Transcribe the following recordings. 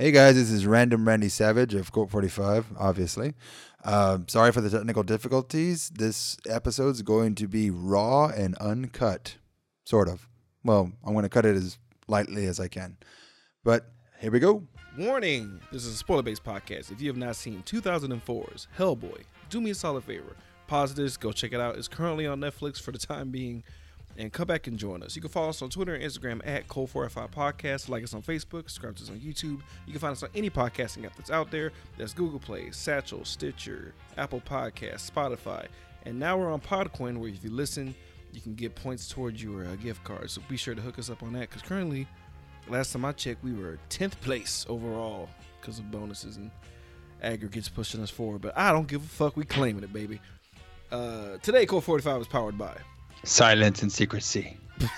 Hey guys, this is Random Randy Savage of Cult 45, obviously. Um, sorry for the technical difficulties. This episode's going to be raw and uncut, sort of. Well, I'm going to cut it as lightly as I can. But here we go. Warning! This is a spoiler based podcast. If you have not seen 2004's Hellboy, do me a solid favor. Pause this, go check it out. It's currently on Netflix for the time being. And come back and join us. You can follow us on Twitter and Instagram at Cult45 Podcast. Like us on Facebook, subscribe to us on YouTube. You can find us on any podcasting app that's out there. That's Google Play, Satchel, Stitcher, Apple Podcasts, Spotify. And now we're on Podcoin, where if you listen, you can get points towards your uh, gift card. So be sure to hook us up on that because currently last time I checked, we were 10th place overall because of bonuses and aggregates pushing us forward. But I don't give a fuck. We claiming it, baby. Uh, today, Cult 45 is powered by. Silence and secrecy.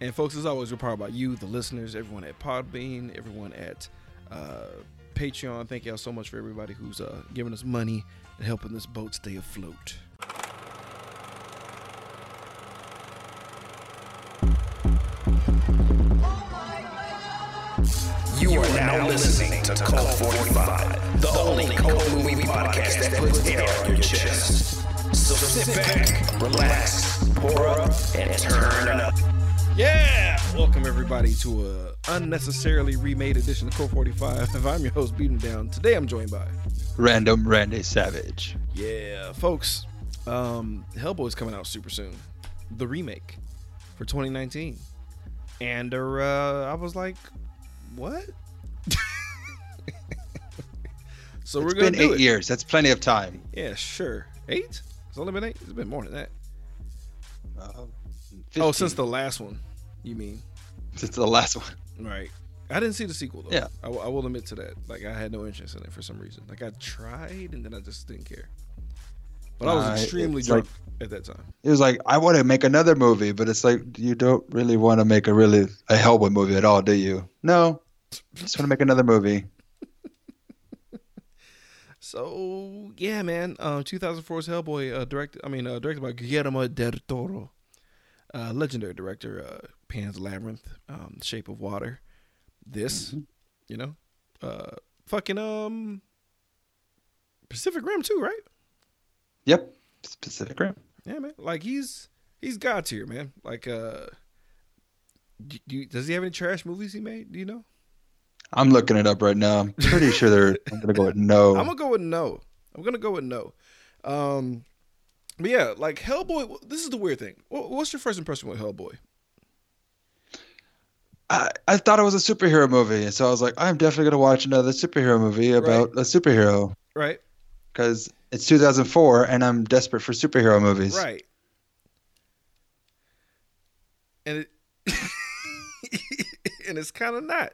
and folks, as always, we're powered by you, the listeners, everyone at Podbean, everyone at uh, Patreon. Thank y'all so much for everybody who's uh, giving us money and helping this boat stay afloat. You are now listening to Cult 45, the only cult movie podcast that puts air on your chest. So sit back, relax, pour up, and turn up. Yeah! Welcome everybody to a unnecessarily remade edition of Cult 45. I'm your host, Beating Down. Today I'm joined by Random Randy Savage. Yeah, folks. Um, Hellboy's coming out super soon. The remake for 2019. And uh, I was like, what? so It's we're gonna been do eight it. years. That's plenty of time. Yeah, sure. Eight? It's only been eight. It's been more than that. Uh, Oh, since the last one, you mean? since the last one. Right. I didn't see the sequel though. Yeah. I, will- I will admit to that. Like I had no interest in it for some reason. Like I tried and then I just didn't care. But I was Uh, extremely it's drunk like- at that time. It was like I want to make another movie, but it's like you don't really want to make a really a Hellboy movie at all, do you? No, just want to make another movie. So yeah, man. Um, 2004's Hellboy, uh, directed. I mean, uh, directed by Guillermo del Toro, uh, legendary director. Uh, Pan's Labyrinth, um, Shape of Water. This, you know, uh, fucking um, Pacific Rim too, right? Yep, Pacific Rim. Yeah, man. Like he's he's god tier, man. Like, uh, do, do does he have any trash movies he made? Do you know? I'm looking it up right now. I'm pretty sure they're. I'm gonna go with no. I'm gonna go with no. I'm gonna go with no. Um, but yeah, like Hellboy. This is the weird thing. What's your first impression with Hellboy? I, I thought it was a superhero movie, so I was like, I'm definitely gonna watch another superhero movie about a superhero Right, because it's 2004 and I'm desperate for superhero movies. right. And it, and it's kind of not.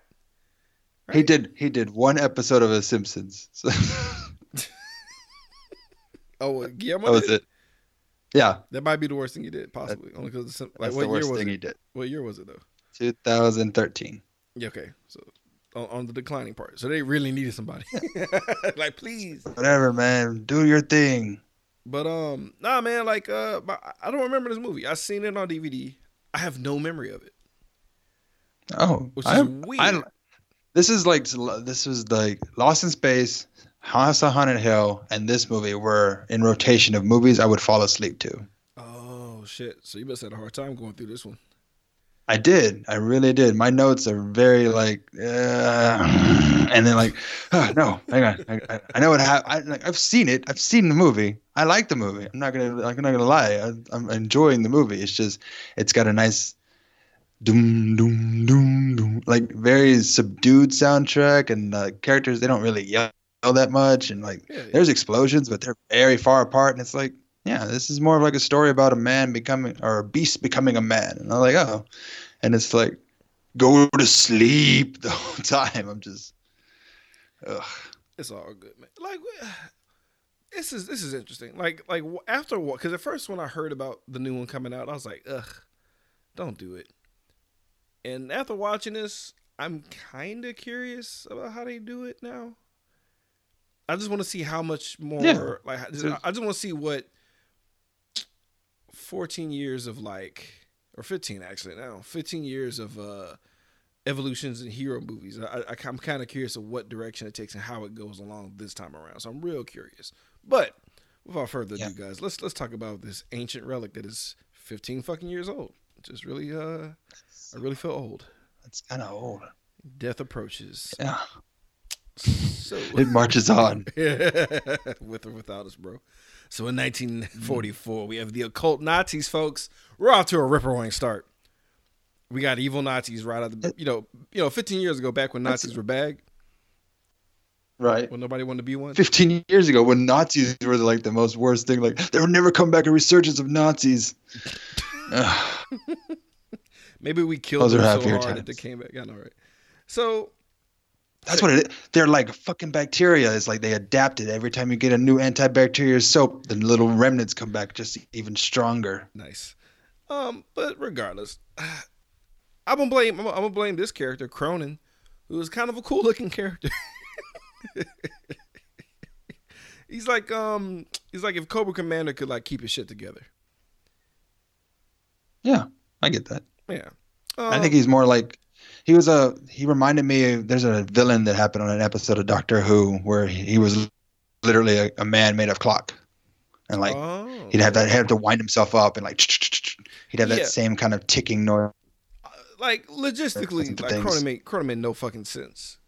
He did. He did one episode of The Simpsons. So Oh, Guillermo. that was did? it. Yeah, That might be the worst thing he did, possibly. Only because like that's what the year worst was thing it? he did. What year was it though? 2013. Yeah, okay. So on, on the declining part. So they really needed somebody. like, please. Whatever, man. Do your thing. But um, nah, man. Like, uh, I- I don't remember this movie. I seen it on DVD. I have no memory of it. Oh, Which is I'm- weird. I- this is like this was like Lost in Space, House on Haunted Hill, and this movie were in rotation of movies I would fall asleep to. Oh shit! So you must have had a hard time going through this one. I did. I really did. My notes are very like, uh, and then like, oh, no, hang on. I, I, I know what happened. Like, I've seen it. I've seen the movie. I like the movie. I'm not gonna. I'm not gonna lie. I, I'm enjoying the movie. It's just, it's got a nice, doom doom doom doom, like very subdued soundtrack, and uh, characters they don't really yell that much, and like Yeah, yeah. there's explosions, but they're very far apart, and it's like. Yeah, this is more of like a story about a man becoming or a beast becoming a man. And I'm like, oh, and it's like go to sleep the whole time. I'm just, ugh. It's all good, man. Like, this is this is interesting. Like, like after what? Because at first when I heard about the new one coming out, I was like, ugh, don't do it. And after watching this, I'm kind of curious about how they do it now. I just want to see how much more. Yeah. Like, I just, want to see what 14 years of like, or 15 actually now, 15 years of uh evolutions in hero movies. I, I, I'm kind of curious of what direction it takes and how it goes along this time around. So I'm real curious. But without further ado, Yeah. guys, let's let's talk about this ancient relic that is 15 fucking years old. Just really, uh, I really feel old. It's kind of old. Death approaches. Yeah. So It marches on. with or without us, bro. So in 1944, we have the occult Nazis, folks. We're off to a rip roaring start. We got evil Nazis right out of the, you know, you know, 15 years ago, back when That's- Nazis were bag, Right. when nobody wanted to be one. 15 years ago when Nazis were like the most worst thing, like there will never come back a resurgence of Nazis. Maybe we killed Those them so hard that they came back. I know, right? So That's what it is. They're like fucking bacteria. It's like they adapted. Every time you get a new antibacterial soap, the little remnants come back just even stronger. nice. Um, but regardless, I'm gonna blame. I'm gonna blame this character, Cronin, who is kind of a cool looking character. he's like, um, he's like if Cobra Commander could like keep his shit together. Yeah, I get that. Yeah. I think uh, he's more like he was a. He reminded me of there's a villain that happened on an episode of Doctor Who where he, he was literally a, a man made of clock, and like oh, he'd have that have to wind himself up and like he'd have that Yeah. same kind of ticking noise. like logistically, like. Cronin made Cronin made no fucking sense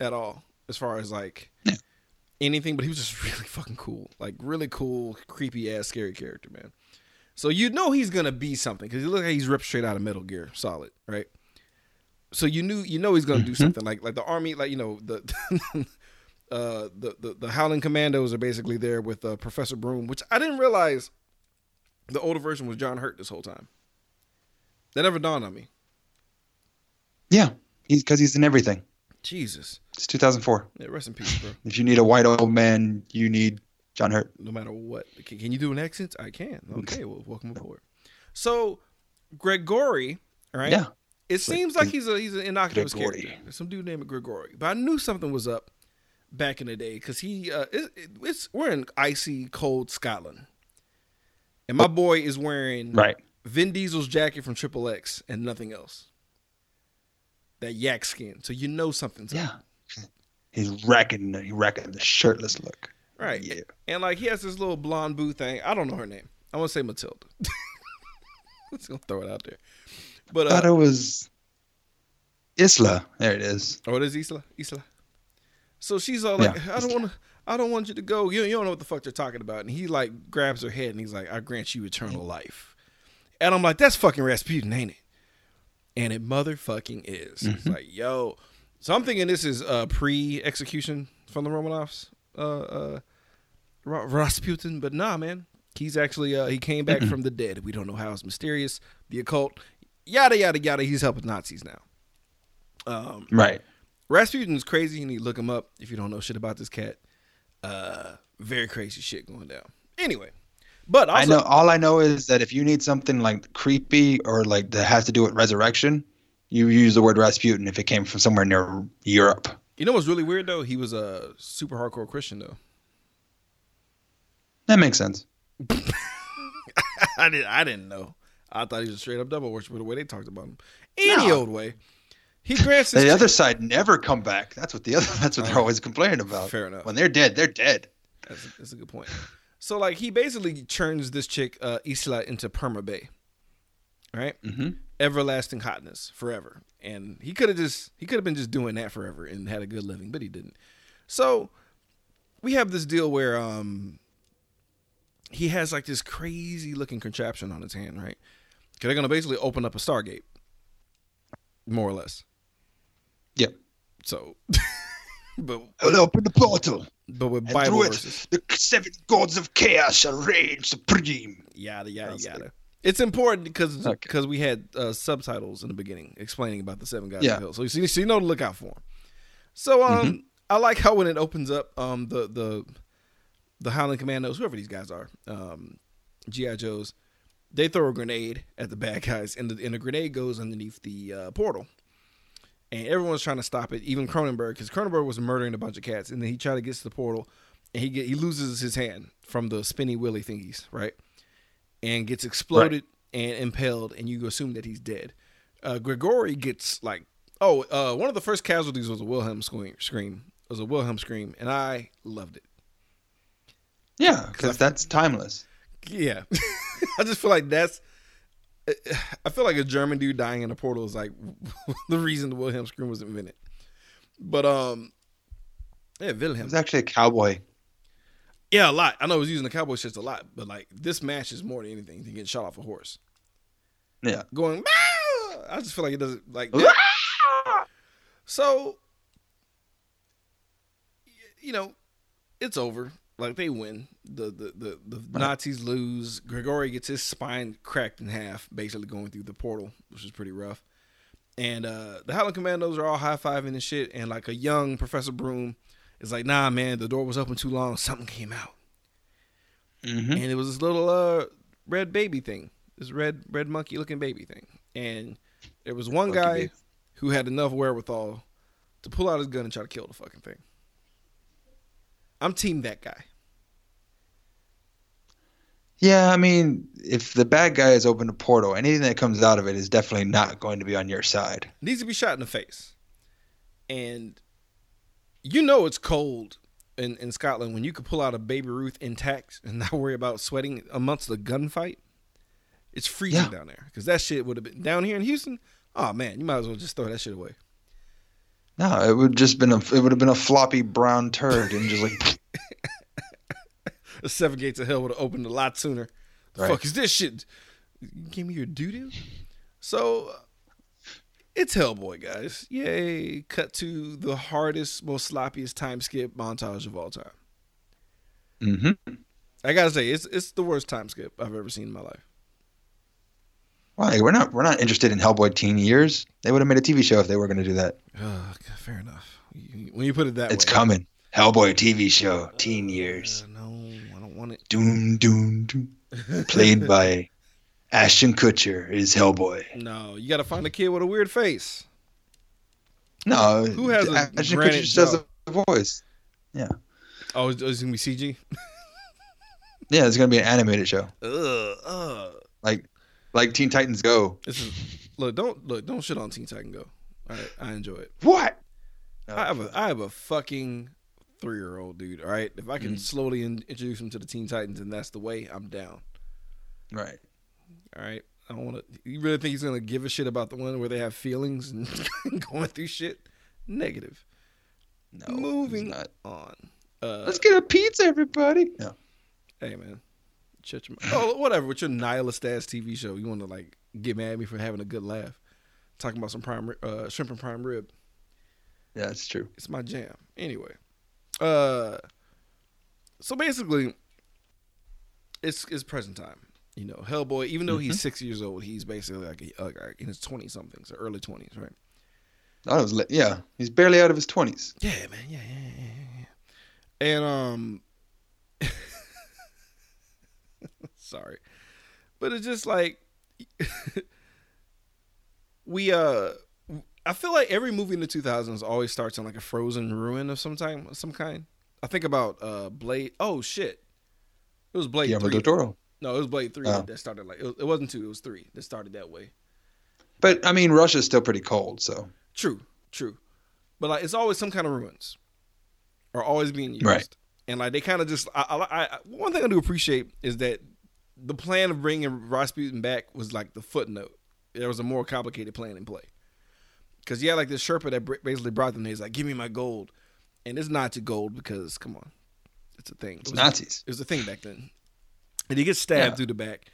at all as far as like Yeah. anything. But he was just really fucking cool, like really cool, creepy ass, scary character, man. So you know he's gonna be something because he look like he's ripped straight out of Metal Gear Solid, right? So you knew you know he's gonna do Mhm. something like like the army, like you know the. Uh, the, the the Howling Commandos are basically there with uh, Professor Broom, which I didn't realize the older version was John Hurt this whole time. That never dawned on me. Yeah, he's because he's in everything. Jesus. It's 2004. Yeah, rest in peace, bro. If you need a white old man, you need John Hurt. No matter what. Can, can you do an accent? I can. Okay, well, welcome aboard. So, Gregory, right? Yeah. It seems like he's a he's an innocuous Gregory. character. There's some dude named Gregory, but I knew something was up back in the day because he uh, it, it- it's we're in icy cold Scotland, and my boy is wearing Right. Vin Diesel's jacket from Triple X and nothing else. That yak skin, so you know something's up. Yeah. He's racking. He racking the shirtless look. Right. Yeah. And like he has this little blonde boo thing. I don't know her name. I'm gonna say Matilda. Let's go throw it out there. But I thought uh, it was Isla. There it is. oh, it is Isla. Isla. So she's all like, Yeah, I don't want to. I don't want you to go. You, you don't know what the fuck they're talking about. And he like grabs her head and he's like, I grant you eternal life. And I'm like, that's fucking Rasputin, ain't it? And it motherfucking is. It's Mm-hmm. like, yo. So I'm thinking this is uh, pre-execution from the Romanovs, uh, uh, Rasputin, but nah, man. He's actually uh, he came back from the dead. We don't know how. It's mysterious. The occult, yada yada yada. He's helping Nazis now. Um, Right. Rasputin's crazy. You need to look him up if you don't know shit about this cat. Uh, very crazy shit going down. Anyway, but also, I know. All I know is that if you need something like creepy or like that has to do with resurrection, you use the word Rasputin if it came from somewhere near Europe. You know what's really weird though? He was a super hardcore Christian though. That makes sense. I didn't. I didn't know. I thought he was a straight up devil worshiper the way they talked about him. Any No. old way. He grants his The other side never come back. That's what the other. That's what they're always complaining about. Oh. Fair enough. When they're dead, they're dead. That's a, that's a good point. So like he basically turns this chick uh, Isla into perma bay, right? Mm-hmm. Everlasting hotness forever. And he could have just he could have been just doing that forever and had a good living, but he didn't. So we have this deal where um he has like this crazy looking contraption on his hand, right? Because they're gonna basically open up a Stargate, more or less. Yep. So, but I'll open the portal, but with and Bible through verses. it, the seven gods of chaos shall reign supreme. yada yada Sounds yada. like- It's important because Okay. because we had uh, subtitles in the beginning explaining about the seven guys Yeah. of hell, so you see, so you know to look out for them. So um, Mm-hmm. I like how when it opens up, um, the the the Howling Commandos, whoever these guys are, um, GI Joes, they throw a grenade at the bad guys, and the and the grenade goes underneath the uh, portal. And everyone's trying to stop it, even Cronenberg, because Cronenberg was murdering a bunch of cats, and then he tried to get to the portal, and he get he loses his hand from the spinny willy thingies, right? And gets exploded and impaled, and you assume that he's dead. Uh, Grigori gets like Oh, uh, one of the first casualties was a Wilhelm scream. Scream it was a Wilhelm scream, and I loved it. Yeah, because that's timeless. Yeah, I just feel like that's. I feel like a German dude dying in a portal is like the reason the Wilhelm scream was invented. But um, yeah, It Wilhelm. was actually a cowboy. Yeah, a lot. I know was using the cowboy shits a lot, but like this match is more than anything than getting shot off a horse. Yeah. Going, "Ah!" I just feel like it doesn't like. So, you know, it's over. Like they win. The the the, the Right. Nazis lose. Grigori gets his spine cracked in half, basically going through the portal, which is pretty rough. And uh the Howling Commandos are all high fiving and shit. And like a young Professor Broom is like, "Nah, man, the door was open too long. Something came out." hmm and it was this little uh red baby thing, this red red monkey looking baby thing, and there was one Monkey guy baby. who had enough wherewithal to pull out his gun and try to kill the fucking thing. I'm team that guy. Yeah, I mean, if the bad guy is open a portal, anything that comes out of it is definitely not going to be on your side. Needs to be shot in the face, and you know it's cold in in Scotland when you could pull out a baby Ruth intact and not worry about sweating amongst the gunfight. It's freezing Yeah. down there because that shit would have been down here in Houston. Oh man, you might as well just throw that shit away. No, it would just been a it would have been a floppy brown turd and just like the seven gates of hell would have opened a lot sooner. The Right. fuck is this shit? Give me your doo doo. So it's Hellboy, guys. Yay! Cut to the hardest, most sloppiest time skip montage of all time. hmm I gotta say, it's it's the worst time skip I've ever seen in my life. Why we're not we're not interested in Hellboy teen years. They would have made a TV show if they were going to do that. Uh, fair enough. When you put it that It's way, coming. Hellboy TV show, teen years. Uh, no, I don't want it. Doom doom doom. Played by Ashton Kutcher is Hellboy. No, you gotta find a kid with a weird face. No, Who has a Ashton Kutcher just does the voice. Yeah. Oh, it's, it's gonna be CG. Yeah, it's to be an animated show, Ugh, ugh. like like Teen Titans Go. This is look. Don't look. Don't shit on Teen Titan Go. All right, I enjoy it. What? I have a I have a fucking three year old dude. All right, if I can Mhm. slowly in, introduce him to the Teen Titans and that's the way, I'm down. right. All right, I don't want to. You really think he's gonna give a shit about the one where they have feelings and going through shit? Negative. No, Moving not. on. Uh, Let's get a pizza, everybody. No. hey man, shut your mouth. Oh, whatever. With your nihilist ass TV show, you want to like get mad at me for having a good laugh, talking about some prime uh, shrimp and prime rib. Yeah, that's true. It's my jam. Anyway, uh, so basically, it's it's present time. You know, Hellboy. Even though he's six years old, he's basically like, a, like in his twenty somethings, or early twenties, right? That was li- yeah. He's barely out of his twenties. Yeah, man. Yeah, yeah, yeah, yeah, yeah. And um, sorry, but it's just like we uh. I feel like every movie in the 2000s always starts in like a frozen ruin of some time, some kind. I think about uh Blade. Oh shit, it was Blade Guillermo three. del Toro. No, it was Blade three Oh. that started like it, was, wasn't two. It was three that started that way. But I mean, Russia's still pretty cold, so True, true. But like, it's always some kind of ruins, are always being used. Right. And like, they kind of just. I, I, I, one thing I do appreciate is that the plan of bringing Rasputin back was like the footnote. There was a more complicated plan in play. Because yeah, like this Sherpa that basically brought them. there. He's like, "Give me my gold," and it's not to gold because come on, it's a thing. It it's was- Nazis. it was a thing back then. And he gets stabbed Yeah. through the back.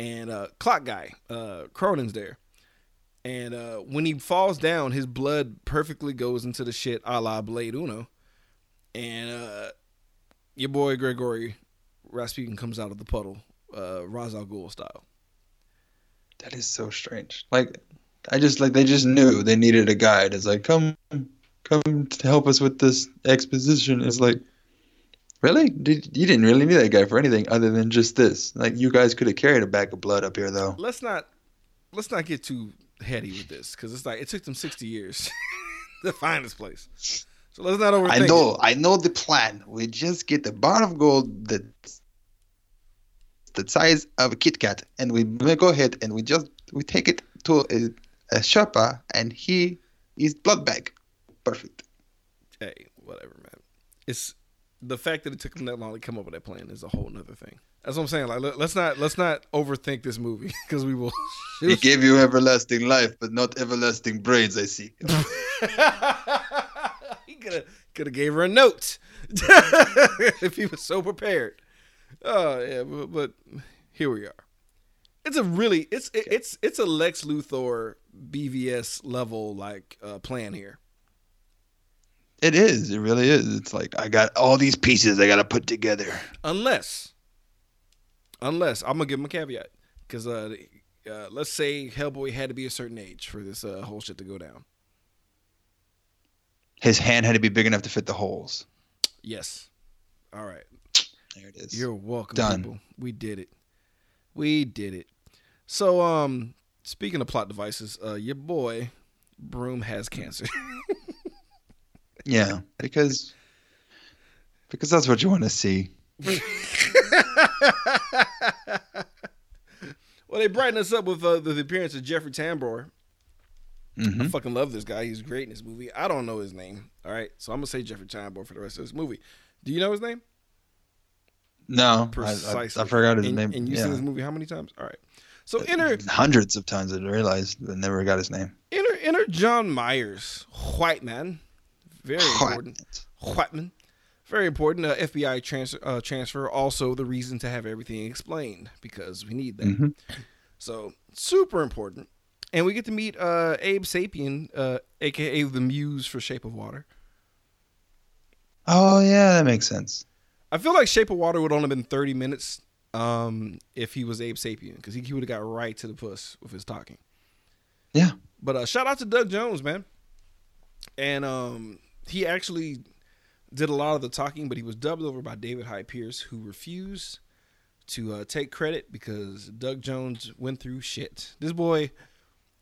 And uh clock guy, uh Cronin's there. And uh when he falls down, his blood perfectly goes into the shit a la Blade Uno. And uh your boy Gregory Rasputin comes out of the puddle, uh Ra's al Ghul style. That is so strange. Like, I just like they just knew they needed a guide. It's like, come, come to help us with this exposition. It's like, really? Did you didn't really need that guy for anything other than just this? Like, you guys could have carried a bag of blood up here, though. Let's not let's not get too heady with this, because it's like it took them sixty years to find this place. So let's not overthink. I it. know, I know the plan. We just get the bar of gold that's the size of a Kit Kat, and we go ahead and we just we take it to a, a shopper, and he is blood bag. Perfect. Hey, whatever, man. It's the fact that it took them that long to come up with that plan is a whole nother thing. That's what I'm saying. Like, let, us not let's not overthink this movie because we will. He gave you everlasting life, but not everlasting brains. I see. he could have could have gave her a note if he was so prepared. Oh yeah, but, but here we are. It's a really it's it, it's it's a Lex Luthor BVS level like uh, plan here. It is. It really is. It's like I got all these pieces I got to put together. Unless, unless I'm gonna give him a caveat because uh, uh, let's say Hellboy had to be a certain age for this uh, whole shit to go down. His hand had to be big enough to fit the holes. Yes. All right. There it is. You're welcome. Done. People. We did it. We did it. So, um, speaking of plot devices, uh, your boy Broom has cancer. Yeah, because because that's what you want to see. well, they brighten us up with uh, the appearance of Jeffrey Tambor. I Mhm. fucking love this guy. He's great in this movie. I don't know his name. All right, so I'm gonna say Jeffrey Tambor for the rest of this movie. Do you know his name? No, I, I, Precisely. I forgot his and, name. And you yeah. seen this movie how many times? All right. So enter hundreds of times. I realized, I never got his name. enter enter John Myers, white man, very important. Whiteman. Very important. Uh, FBI transfer, uh, transfer. Also, the reason to have everything explained because we need that. Mhm. So, super important. And we get to meet uh, Abe Sapien, uh, aka the Muse for Shape of Water. Oh yeah, that makes sense. I feel like Shape of Water would only have been 30 minutes um, if he was Abe Sapien because he, he would have got right to the puss with his talking. Yeah. But uh, shout out to Doug Jones, man. And um, he actually did a lot of the talking, but he was dubbed over by David Hyde Pierce, who refused to uh, take credit because Doug Jones went through shit. This boy,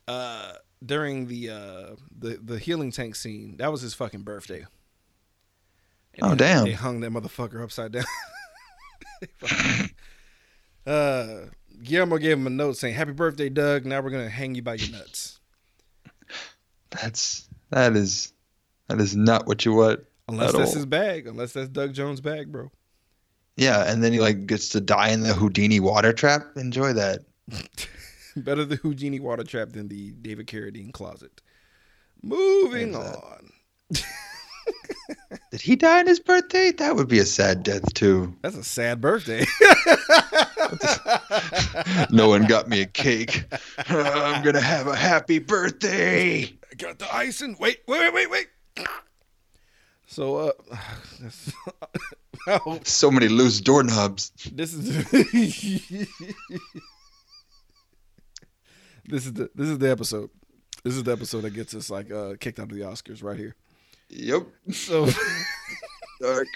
uh, during the uh, the the healing tank scene, that was his fucking birthday. And Oh, they- damn. They hung that motherfucker upside down. uh, Guillermo gave him a note saying, "Happy birthday, Doug. Now we're gonna hang you by your nuts." That's that is that is not what you want. Unless At that's all. his bag. Unless that's Doug Jones' bag, bro. Yeah, and then he like gets to die in the Houdini water trap. Enjoy that. Better the Houdini water trap than the David Carradine closet. Moving on. Did he die on his birthday? That would be a sad death too. That's a sad birthday. No one got me a cake. I'm gonna have a happy birthday. I got the icing. Wait, wait, wait, wait, wait. So, uh, So many loose doorknobs. this is this is the this is the episode. This is the episode that gets us like uh, kicked out of the Oscars right here. Yep. So. Dark.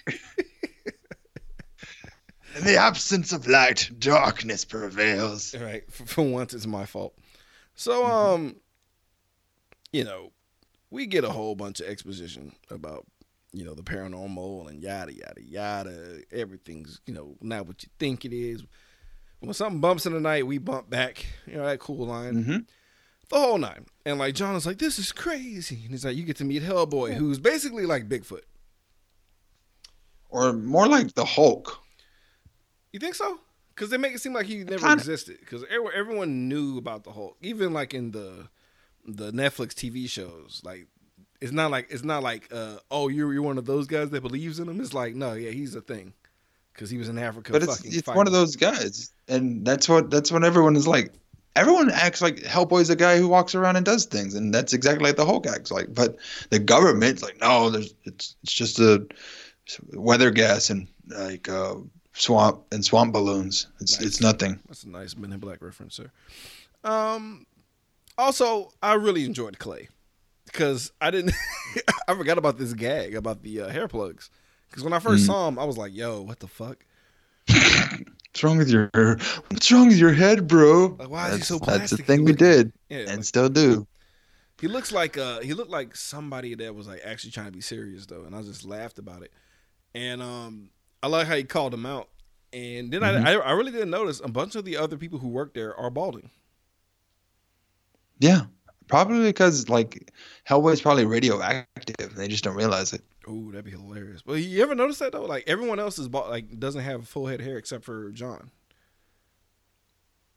In the absence of light, darkness prevails. All right. For, for once, it's my fault. So, um, you know, we get a whole bunch of exposition about, you know, the paranormal and yada yada yada. Everything's, you know, not what you think it is. When something bumps in the night, we bump back. You know that cool line, Mm-hmm. the whole nine. And like John is like, "This is crazy," and he's like, "You get to meet Hellboy, who's basically like Bigfoot." Or more like the Hulk. You think so? Because they make it seem like he never Kinda. existed. Because everyone knew about the Hulk, even like in the the Netflix TV shows. Like, it's not like it's not like, uh, oh, you're you're one of those guys that believes in him. It's like, no, yeah, he's a thing. Because he was in Africa. But it's fucking it's fighting. one of those guys. And that's what that's when everyone is like everyone acts like Hellboy's a guy who walks around and does things, and that's exactly like the Hulk acts like. But the government's like, no, there's it's it's just a weather gas and like uh, swamp and swamp balloons. It's Nice. it's nothing. That's a nice Men in Black reference, sir. Um, also, I really enjoyed Clay because I didn't, I forgot about this gag about the uh, hair plugs. Because when I 1st Mhm. saw him, I was like, "Yo, what the fuck?" What's wrong with your What's wrong with your head, bro? Like, why is he that's, so That's the thing we did Yeah, and like, still do. he looks like uh, he looked like somebody that was like actually trying to be serious though, and I just laughed about it. And um, I like how he called him out. And then Mhm. I, I I really didn't notice a bunch of the other people who work there are balding. Yeah, Probably because like Hellboy's probably radioactive. And they just don't realize it. Ooh, that'd be hilarious. Well, you ever notice that though? Like everyone else is bought, like doesn't have full head hair except for John.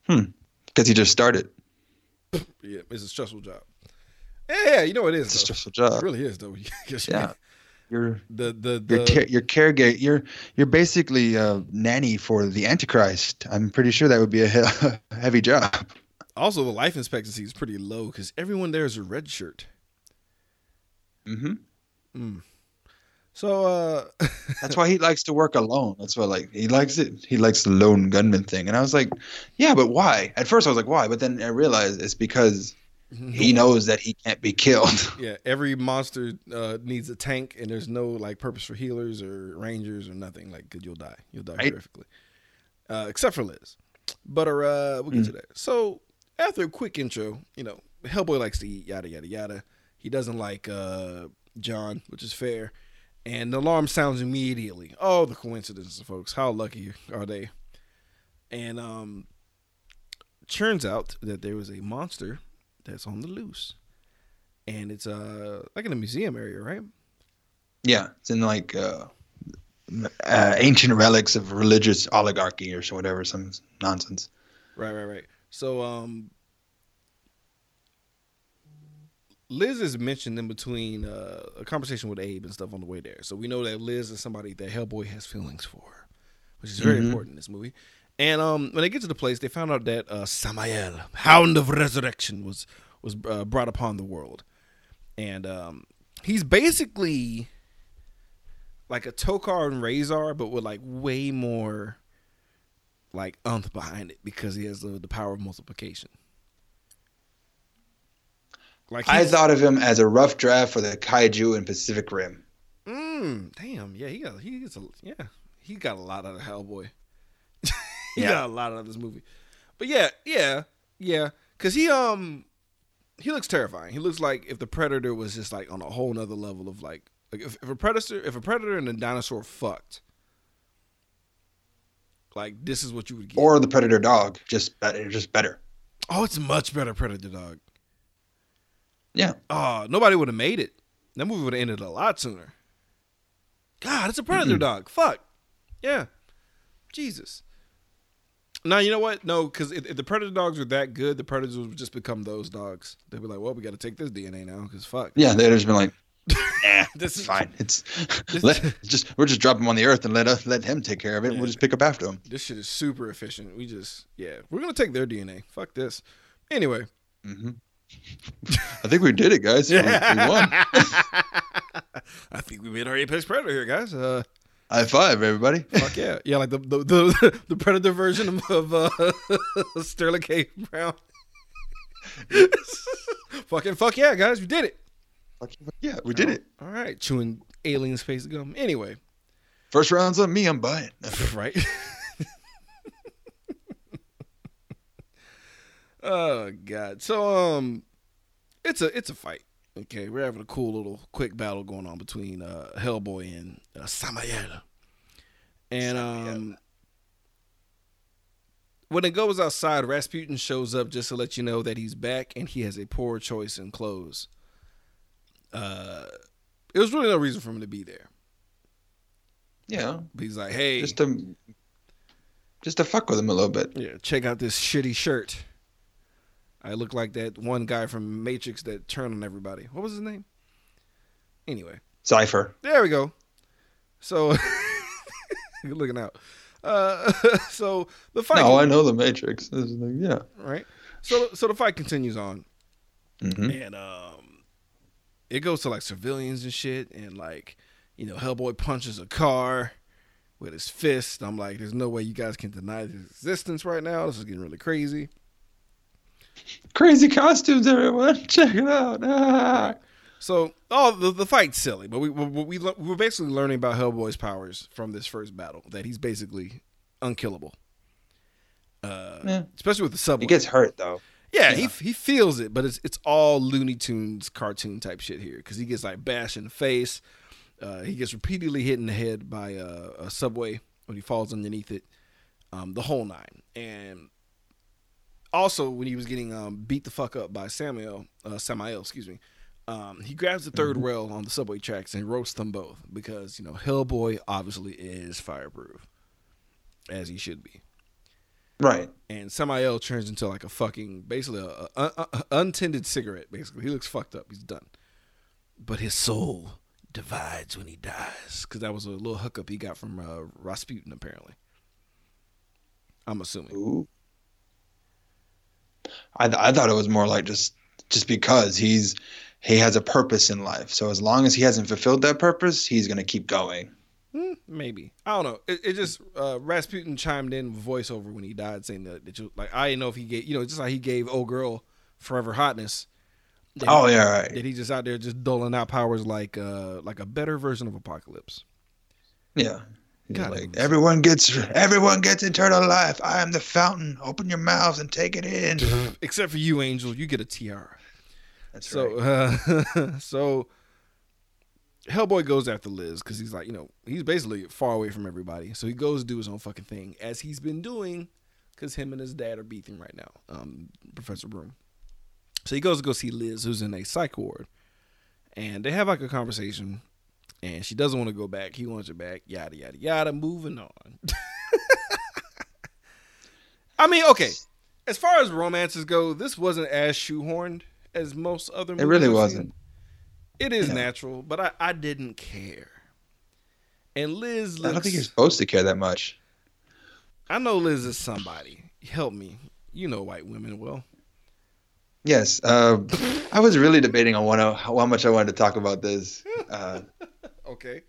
Hmm. Because he just started. Yeah, it's a stressful job. Yeah, yeah, you know it is. It's a stressful job. It really is though. Yeah. You're The the the care, you're caregiver. You're you're basically a nanny for the Antichrist. I'm pretty sure that would be a he- heavy job. Also the life expectancy is pretty low because everyone there is a red shirt. hmm So uh, That's why he likes to work alone. That's why like he likes it. He likes the lone gunman thing. And I was like, yeah, but why? At first I was like, why? But then I realized it's because he knows that he can't be killed. yeah, every monster uh, needs a tank, and there's no like purpose for healers or rangers or nothing. Like, cause you'll die, you'll die Right. horrifically, uh, except for Liz. But uh, we'll get to that. So after a quick intro, you know, Hellboy likes to eat, yada yada yada. He doesn't like uh, John, which is fair. And the alarm sounds immediately. Oh, the coincidence, folks! How lucky are they? And um, turns out that there was a monster that's on the loose and it's uh like in a museum area, right? yeah, it's in like uh, uh, ancient relics of religious oligarchy or whatever, some nonsense. Right, right, right. So um Liz is mentioned in between uh, a conversation with Abe and stuff on the way there. So we know that Liz is somebody that Hellboy has feelings for, which is very Mhm. important in this movie. And um, when they get to the place, they found out that uh, Samael, Hound of Resurrection, was was uh, brought upon the world, and um, he's basically like a Tokar and Razor, but with like way more like umph behind it because he has the, the power of multiplication. Like I thought of him as a rough draft for the kaiju in Pacific Rim. Mm, damn, yeah, he got he gets a yeah, he got a lot out of Hellboy. he Yeah. got a lot out of this movie. But yeah, yeah, yeah, cuz he um he looks terrifying. He looks like if the predator was just like on a whole nother level of like like if, if a predator if a predator and a dinosaur fucked like this is what you would get. Or the Predator dog, just better, just better. oh, it's much better predator dog. Yeah. Oh, nobody would have made it. That movie would have ended a lot sooner. God, it's a predator Mhm. dog. Fuck. Yeah. Jesus. Now you know what? No, because if, if the predator dogs were that good, the predators would just become those dogs. They'd be like, "Well, we got to take this DNA now, because fuck." Yeah, they'd just been like, nah, This is- fine. It's this- let just we're just drop him on the earth and let us let him take care of it. Yeah. We'll just pick up after him. This shit is super efficient. We just, yeah, we're gonna take their DNA. Fuck this. Anyway. hmm I think we did it, guys. We, we won. I think we made our apex predator here, guys. Uh, High five, everybody. Fuck yeah, yeah, like the the the, the predator version of, of uh, Sterling K. Brown. Fucking fuck yeah, guys, we did it. Yeah, we did it. All right, chewing alien space gum. Anyway, First round's on me. I'm buying. right. oh god. So um, it's a it's a fight. Okay, we're having a cool little quick battle going on between uh, Hellboy and uh, Samael. And um, when it goes outside, Rasputin shows up just to let you know that he's back and he has a poor choice in clothes. Uh, it was really no reason for him to be there. Yeah, But he's like, hey, just to just to fuck with him a little bit. yeah, check out this shitty shirt. I look like that one guy from Matrix that turned on everybody. What was his name? Anyway, Cypher. there we go. So, good looking out. Uh, so the fight. No, I know the Matrix. Like, yeah. right? So so the fight continues on, hmm and um, it goes to like civilians and shit, and like you know, Hellboy punches a car with his fist. I'm like, there's no way you guys can deny his existence right now. This is getting really crazy. Crazy costumes, everyone. Check it out. Ah. So, oh, the, the fight's silly, but we we we we we're basically learning about Hellboy's powers from this first battle. That he's basically unkillable. Uh, Yeah. especially with the subway. He gets hurt though. Yeah, Yeah. he he feels it, but it's it's all Looney Tunes cartoon type shit here because he gets like bashed in the face. Uh, he gets repeatedly hit in the head by a, a subway when he falls underneath it. Um, the whole nine, and also when he was getting um, beat the fuck up by Samuel, uh, Samael, excuse me, um, he grabs the 3rd rail on the subway tracks and roasts them both because you know Hellboy obviously is fireproof, as he should be. Right. And Samael turns into like a fucking basically a, a, a- untended cigarette. Basically, he looks fucked up. He's done. But his soul divides when he dies because that was a little hookup he got from uh, Rasputin apparently. I'm assuming. Ooh. I th- I thought it was more like just just because he's he has a purpose in life. So as long as he hasn't fulfilled that purpose, he's gonna keep going. Hmm, maybe I don't know. It, it just uh, Rasputin chimed in voiceover when he died, saying that, that you like I didn't know if he gave you know just like he gave old girl forever hotness. Oh he, yeah, right. that he just out there just doling out powers like uh like a better version of Apocalypse. Yeah. God, like everyone gets everyone gets eternal life. I am the fountain. Open your mouths and take it in. Except for you, Angel, you get a tiara. That's So right. uh, so Hellboy goes after Liz because he's like, you know, he's basically far away from everybody. So he goes to do his own fucking thing as he's been doing because him and his dad are beefing right now, um, Professor Broom. So he goes to go see Liz, who's in a psych ward, and they have like a conversation. And she doesn't want to go back. He wants her back. Yada yada yada. Moving on. I mean, okay. As far as romances go, this wasn't as shoehorned as most other. Movies. It really wasn't. It is Yeah. natural, but I, I didn't care. And Liz looks. I don't think you're supposed to care that much. I know Liz is somebody. Help me. You know white women well. Yes. Uh, I was really debating on one, how how much I wanted to talk about this. Uh, Okay.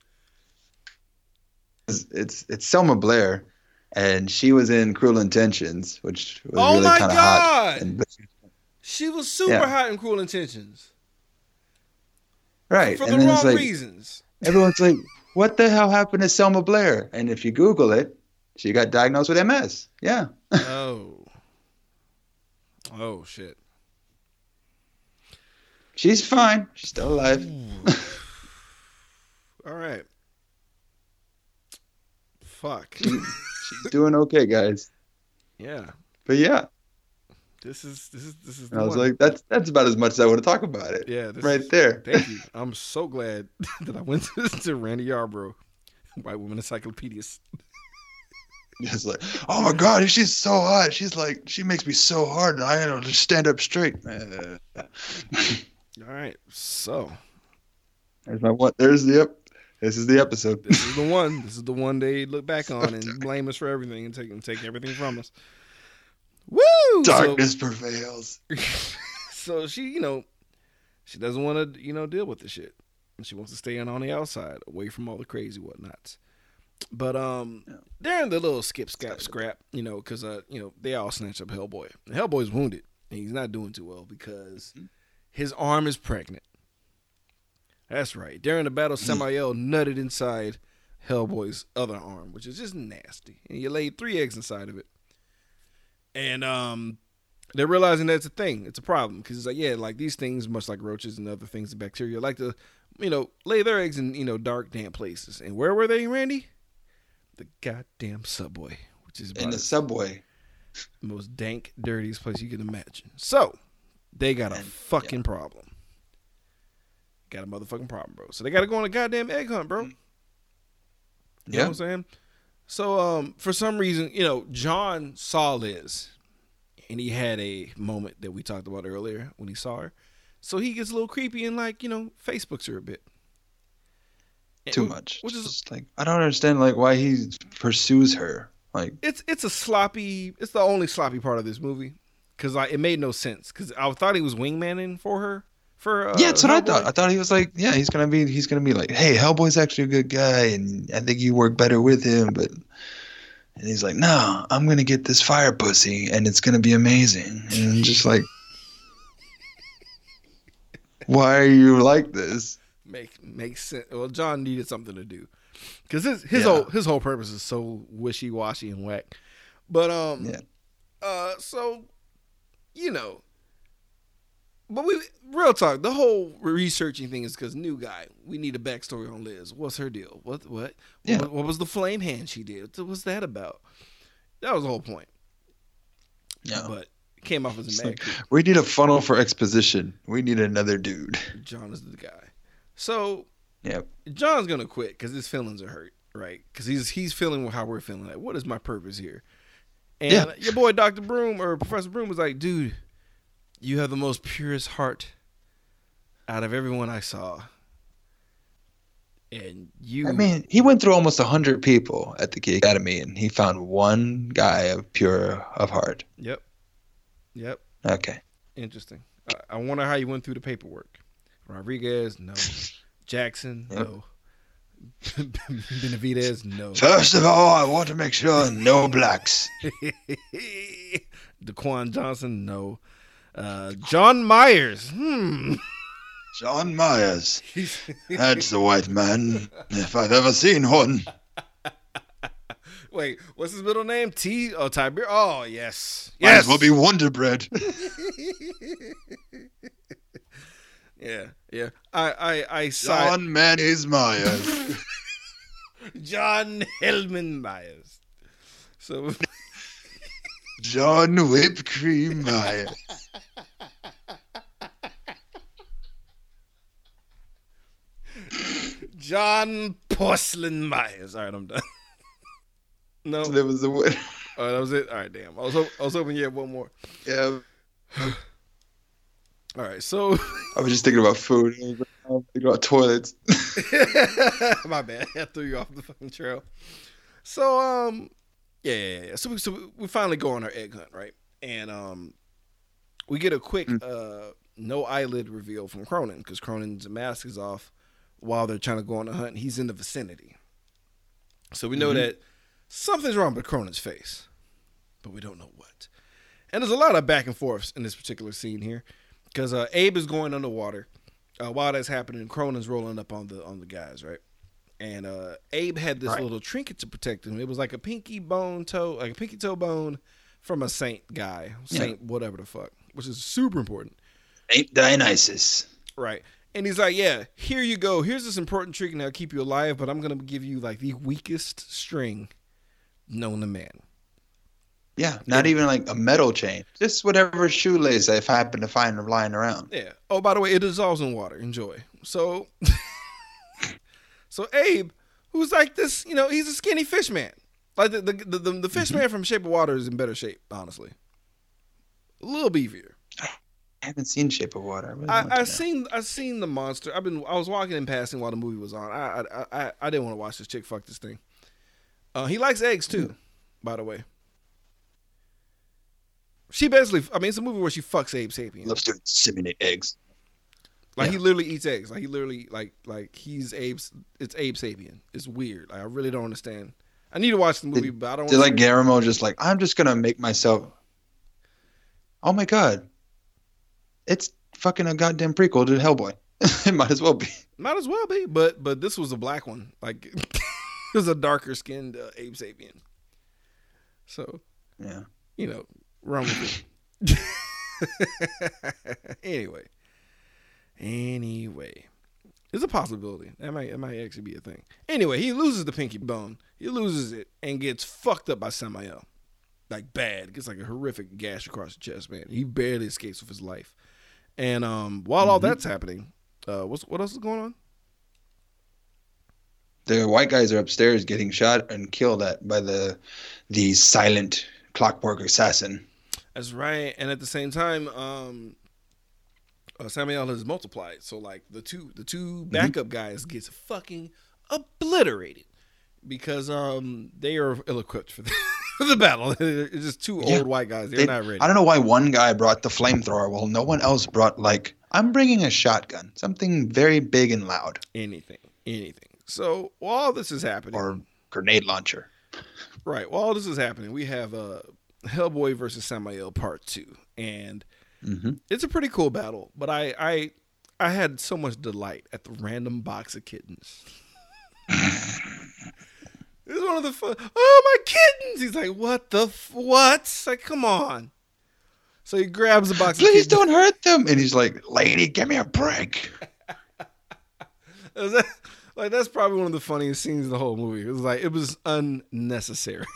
it's, it's it's Selma Blair, and she was in Cruel Intentions, which was Oh really my kind of God! hot. And, She was super Yeah. hot in Cruel Intentions right, for and the wrong like reasons. everyone's like, "What the hell happened to Selma Blair?" And if you Google it, she got diagnosed with MS. Yeah. oh. Oh shit. She's fine. She's still alive. All right. Fuck. She's doing okay, guys. yeah. But yeah, This is this is this is. I was one. like, that's that's about as much as I want to talk about it. yeah, right is- there. Thank you. I'm so glad that I went to, to Randy Yarbrough, White Woman Encyclopedias. It's like, oh my god, she's so hot. She's like, she makes me so hard, and I don't just stand up straight. All right, so there's my one. There's the ep. This is the episode. this is the one. This is the one they look back on and blame us for everything and take and take everything from us. Woo! So- Darkness prevails. so she, you know, she doesn't want to, you know, deal with the shit. And she wants to stay in on the outside, away from all the crazy whatnots. But um, Yeah. they're in the little skip scrap scrap, you know, because uh, you know, they all snatch up Hellboy. And Hellboy's wounded, and he's not doing too well because his arm is pregnant. That's right. During the battle, Samael nutted inside Hellboy's other arm, which is just nasty. And he laid three eggs inside of it. And um, they're realizing that's a thing. It's a problem because it's like, yeah, like these things, much like roaches and other things, the bacteria like to, you know, lay their eggs in you know dark, damp places. And where were they, Randy? The goddamn subway, which is In the subway. the most dank, dirtiest place you can imagine. So they got a And- fucking problem. Got a motherfucking problem, bro. So they got to go on a goddamn egg hunt, bro. You know what Yeah. I'm saying? So um, for some reason, you know, John saw Liz, and he had a moment that we talked about earlier when he saw her. So he gets a little creepy and like you know Facebooks her a bit. And Too much. Which is just like I don't understand like why he pursues her. Like it's it's a sloppy. It's the only sloppy part of this movie because like it made no sense because I thought he was wingmaning for her. For uh, yeah, that's what I thought. I thought he was like, yeah, he's gonna be, he's gonna be like, hey, Hellboy's actually a good guy, and I think you work better with him. But and he's like, no, I'm gonna get this fire pussy, and it's gonna be amazing. And I'm just like, why are you like this? make makes sense. Well, John needed something to do because his his Yeah. whole his whole purpose is so wishy washy and whack. But um, Yeah. uh, so you know, but we real talk. The whole researching thing is because new guy. We need a backstory on Liz. What's her deal? What what? Yeah. What, what was the flame hand she did? What was that about? That was the whole point. Yeah, But Came off as a like, we need a funnel for exposition. We need another dude. John is the guy. So Yep. John's gonna quit because his feelings are hurt, right? Because he's he's feeling how we're feeling. Like, what is my purpose here? And Yeah. your boy Doctor Broom or Professor Broom was like, dude, you have the most purest heart out of everyone I saw, and you. I mean, he went through almost hundred people at the Key Academy, and he found one guy of pure of heart. yep, yep, Okay. interesting. I, I wonder how you went through the paperwork. Rodriguez, no. Jackson, Yep. no. Benavidez, no. First of all, I want to make sure no blacks. Daquan Johnson, no. Uh, John Myers, hmm. John Myers. That's the white man, if I've ever seen one. Wait, what's his middle name? T. Oh, Tiber. Oh, yes, Might yes. as well be Wonder Bread. yeah, yeah. I, I, I saw John Mayonnaise Myers. John Hellman Myers. So John Whipped Cream Myers. John Porcelain Myers. All right, I'm done. no, There was the one. oh, that was it. All right, damn. I was, hop- I was hoping you had one more. Yeah, All right, so I was just thinking about food. I was thinking about toilets. My bad. I threw you off the fucking trail. So um yeah, yeah, yeah. So we so we- we finally go on our egg hunt, right? And um we get a quick uh no eyelid reveal from Cronin because Cronin's mask is off while they're trying to go on the hunt. He's in the vicinity. So we know that something's wrong with Cronin's face. But we don't know what. And there's a lot of back and forths in this particular scene here. Because uh, Abe is going underwater uh, while that's happening, Cronin's rolling up on the on the guys, right? And uh, Abe had this Right. little trinket to protect him. It was like a pinky bone toe, like a pinky toe bone from a saint guy, saint whatever the fuck, which is super important, Ain't Dionysus. right? And he's like, "Yeah, here you go. Here's this important trinket that'll keep you alive, but I'm gonna give you like the weakest string known to man." Yeah, not even like a metal chain. Just whatever shoelace I've happened to find lying around. Yeah. Oh, by the way, it dissolves in water. Enjoy. So, so Abe, who's like this, you know, he's a skinny fish man. Like the the the, the, the fish mm-hmm. man from Shape of Water is in better shape, honestly. A little beefier. I haven't seen Shape of Water. really I, want to I know. seen I seen the monster. I've been I was walking in passing while the movie was on. I I I, I didn't want to watch this chick fuck this thing. Uh, he likes eggs too, by the way. She basically, I mean, it's a movie where she fucks Abe Sapien. loves to inseminate eggs. Like Yeah. he literally eats eggs. Like he literally like like he's Abe's. It's Abe Sapien. It's weird. Like, I really don't understand. I need to watch the movie, but I don't. Did like Guillermo just like I'm just gonna make myself? Oh my god, it's fucking a goddamn prequel to Hellboy. it might as well be. Might as well be, but but this was a black one. Like it was a darker skinned uh, Abe Sapien. So Yeah. you know, run with it. anyway, anyway, it's a possibility. That might that might actually be a thing. Anyway, he loses the pinky bone. He loses it and gets fucked up by Samael, like bad. Gets like a horrific gash across the chest. Man, he barely escapes with his life. And um, while all that's happening, uh, what's what else is going on? The white guys are upstairs getting shot and killed at by the the silent clockwork assassin. That's right. And at the same time, um, uh, Samael has multiplied. So like the two the two backup guys gets fucking obliterated because um they are ill equipped for the, for the battle. it's just two Yeah. old white guys. They're They- not ready. I don't know why one guy brought the flamethrower while no one else brought like I'm bringing a shotgun, something very big and loud, anything, anything. So while this is happening, or grenade launcher. right, while this is happening, we have uh Hellboy versus Samael Part Two, and Mm-hmm. it's a pretty cool battle. But I I I had so much delight at the random box of kittens. It's one of the fun. Oh my kittens! He's like, what the f- what? It's like, come on. So he grabs a box. Please of kittens. don't hurt them. And he's like, "Lady, give me a break." Is that- like that's probably one of the funniest scenes of the whole movie. It was like it was unnecessary.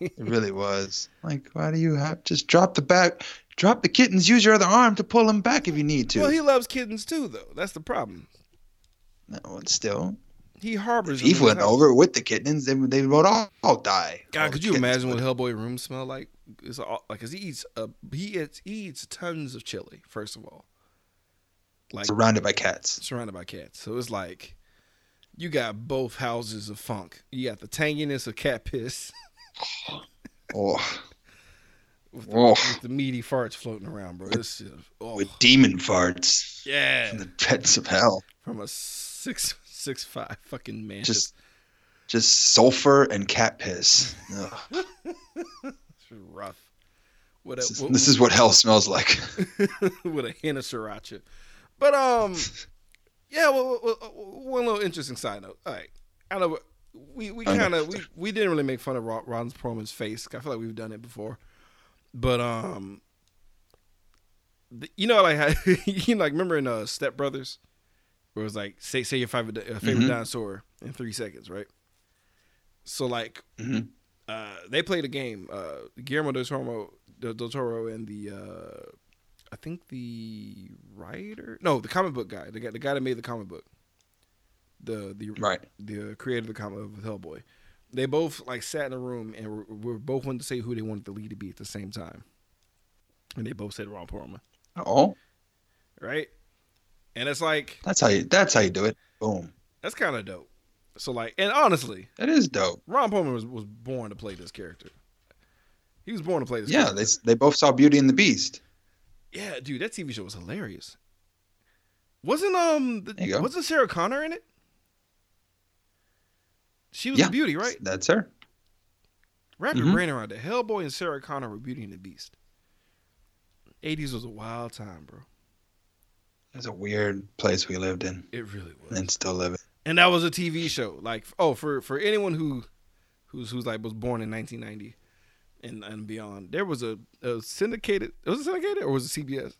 It really was. Like, why do you have just drop the back? drop the kittens. Use your other arm to pull them back if you need to. Well, he loves kittens too, though. That's the problem. no, still, He harbors. if them in Eve his went house. over with the kittens, they would they would all, all die. God, All could you kittens imagine what. Hellboy room smell like? It's all, like, cause he eats, uh, he eats, he eats tons of chili. First of all, like surrounded by cats? surrounded by cats. So it's like you got both houses of funk. You got the tanginess of cat piss Oh, with, Oh. with the meaty farts floating around, bro. This is oh, with demon farts yeah, from the pits of hell. from a six six five fucking man. Just, just sulfur and cat piss. Rough. What, This, is, what- this is what hell smells like. with a hint of sriracha. But um, yeah. Well, well, one little interesting side note. All right, I know we we kind of we, we didn't really make fun of Ron, Ron Perlman's face. I feel like we've done it before, but um, the, you know, like how, you know, like remember in uh Step Brothers, where it was like say say your favorite uh, favorite Mhm. dinosaur in three seconds, right? So like Mhm. uh, they played a game. Uh, Guillermo del Toro, del del Toro and the uh, I think the writer, no, the comic book guy, the guy, the guy that made the comic book, the the Right. the creator of the comic book of Hellboy. They both like sat in a room and were, were both wanted to say who they wanted the lead to be at the same time, and they both said Ron Perlman, Oh, right? And it's like that's how you. That's how you do it. Boom. that's kind of dope. So like, and honestly, That is dope. Ron Perlman was, was born to play this character. He was born to play this. Yeah, character. they they both saw Beauty and the Beast. Yeah, dude, that TV show was hilarious. Wasn't um the, There you go. wasn't Sarah Connor in it? She was Yeah. the beauty, right? That's her. Wrap your Mhm. brain around it. Hellboy and Sarah Connor were Beauty and the Beast. 80s was a wild time, bro. It's a weird place we lived in It really was. and still live in. And that was a TV show. Like, oh, for for anyone who who's who's like was born in 1990 and and beyond, there was a, a syndicated. It Was it syndicated or was it CBS?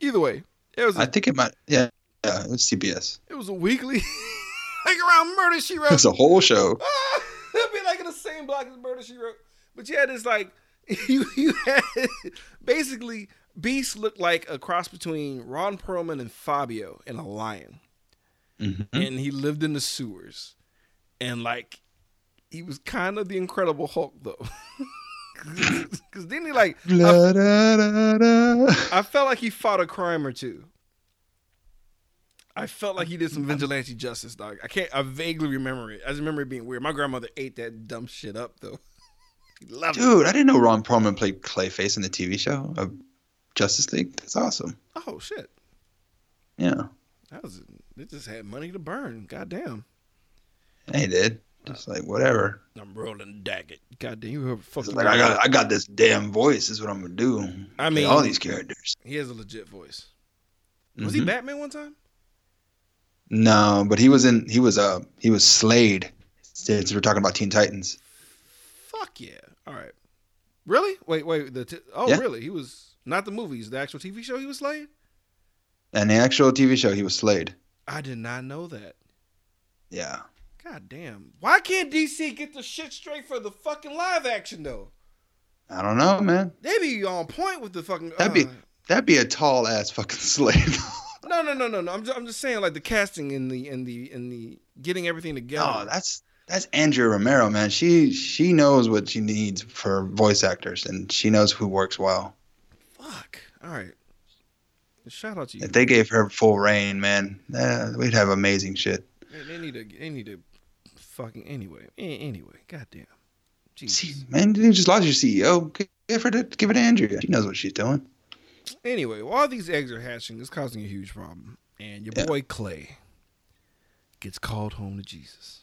Either way, it was a, I think it might. Yeah, yeah. It was CBS. it was a weekly like around Murder She Wrote. It's a whole show. Ah, It'd be like in the same block as Murder She Wrote. But you had this like you you had basically Beast looked like a cross between Ron Perlman and Fabio and a lion, Mhm. and he lived in the sewers, and like he was kind of the Incredible Hulk though. Because then he like I, da, da, da. I felt like he fought a crime or two. I felt like he did some vigilante justice, dog. I can't. I vaguely remember it. I just remember it being weird. My grandmother ate that dumb shit up, though. Loved it. Dude, I didn't know Ron Perlman played Clayface in the TV show Justice League. That's awesome. Oh shit! Yeah, That was. They just had money to burn. Goddamn. he did. Just like whatever. I'm rolling Daggett. Goddamn, you heard fuck It's like I got, I got this damn voice. Is what I'm gonna do. I mean- all these characters. He has a legit voice. Was he Mhm. Batman one time? No, but he was in. He was uh. He was Slade. Since we're talking about Teen Titans. Fuck yeah! All right. Really? Wait, wait. The t- oh, Yeah. really? He was not the movies, the actual TV show. He was Slade. And the actual TV show, he was Slade. I did not know that. Yeah. God damn. Why can't DC get the shit straight for the fucking live action though? I don't know, man. They be on point with the fucking. That'd be uh, that'd be a tall ass fucking Slade. no, no, no, no, no. I'm just, I'm just saying like the casting in the in the in the getting everything together. Oh, that's that's Andrea Romano, man. She she knows what she needs for voice actors, and she knows who works well. Fuck. All right. Shout out to you. If they gave her full reign, man, eh, we'd have amazing shit. They, need to. They need to. Fucking anyway. Anyway. Goddamn. Jesus. See, man, you just lost your CEO. Give her to give it to Andrea. She knows what she's doing. Anyway, while these eggs are hatching, it's causing a huge problem, and your Yeah. boy Clay gets called home to Jesus.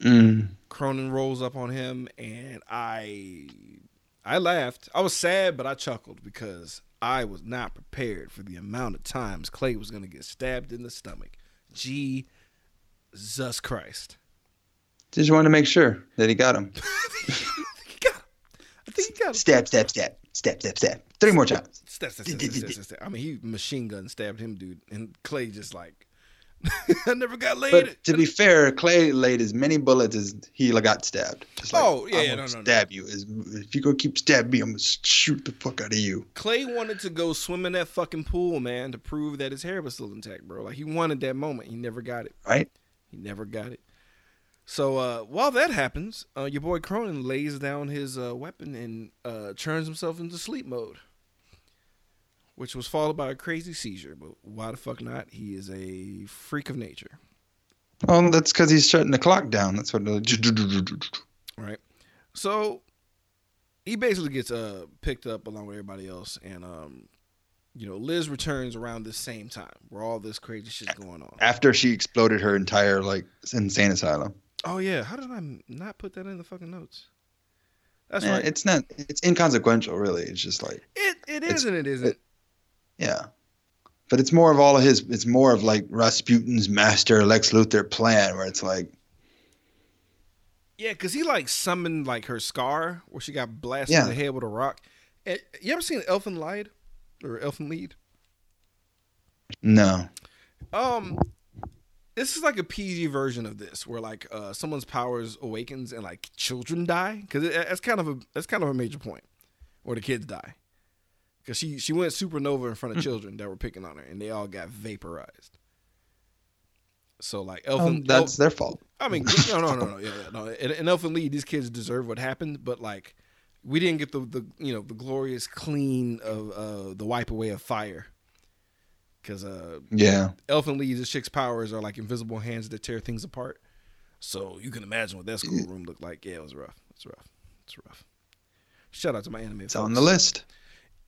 Mm. Cronin rolls up on him, and I, I laughed. I was sad, but I chuckled because I was not prepared for the amount of times Clay was going to get stabbed in the stomach. Jesus Christ! Just wanted to make sure that he got him. I think he got him. I think he got him. Stab, stab, stab, stab, stab, stab. Three more times. Step, step, step, step, step, step. I mean, he machine gun stabbed him, dude, and Clay just like I never got laid. But to be fair, Clay laid as many bullets as he got stabbed. Just like, Oh, yeah, yeah, no, no, no. stab you. If you go keep stabbing me, I'm gonna shoot the fuck out of you. Clay wanted to go swim in that fucking pool, man, to prove that his hair was still intact, bro. Like he wanted that moment. He never got it. Right? He never got it. So uh, while that happens, uh, your boy Cronin lays down his uh, weapon and uh, turns himself into sleep mode, which was followed by a crazy seizure. But why the fuck not? He is a freak of nature, Well, that's because he's shutting the clock down. That's what. The, right? So he basically gets uh, picked up along with everybody else, and um, you know Liz returns around the same time where all this crazy shit's going on. after she exploded her entire like insane asylum. Oh yeah, how did I not put that in the fucking notes? That's Eh, right. It's not. It's inconsequential, really. It's just like It it is and it isn't. Yeah. But it's more of all of his. It's more of like Rasputin's master Lex Luthor plan, where it's like, yeah, because he like summoned like her scar where she got blasted in the head with a rock. Eh, You ever seen Elfen Lied or Elfen Lied? no, Um, this is like a PG version of this, where like uh someone's powers awakens and like children die, because that's kind of a that's kind of a major point, where the kids die, because she she went supernova in front of children that were picking on her, and they all got vaporized. So like Elfen, um, that's their fault. I mean, no, no, no, no, yeah, yeah, no. In, in Elfen Lied, these kids deserve what happened, but like, we didn't get the, the you know the glorious clean of uh, the wipe away of fire, because uh, Yeah, Elfen Lied, this chick's powers are like invisible hands that tear things apart. So you can imagine what that schoolroom looked like. Yeah, it was rough. It's rough. It's rough. Shout out to my anime. it's folks. on the list.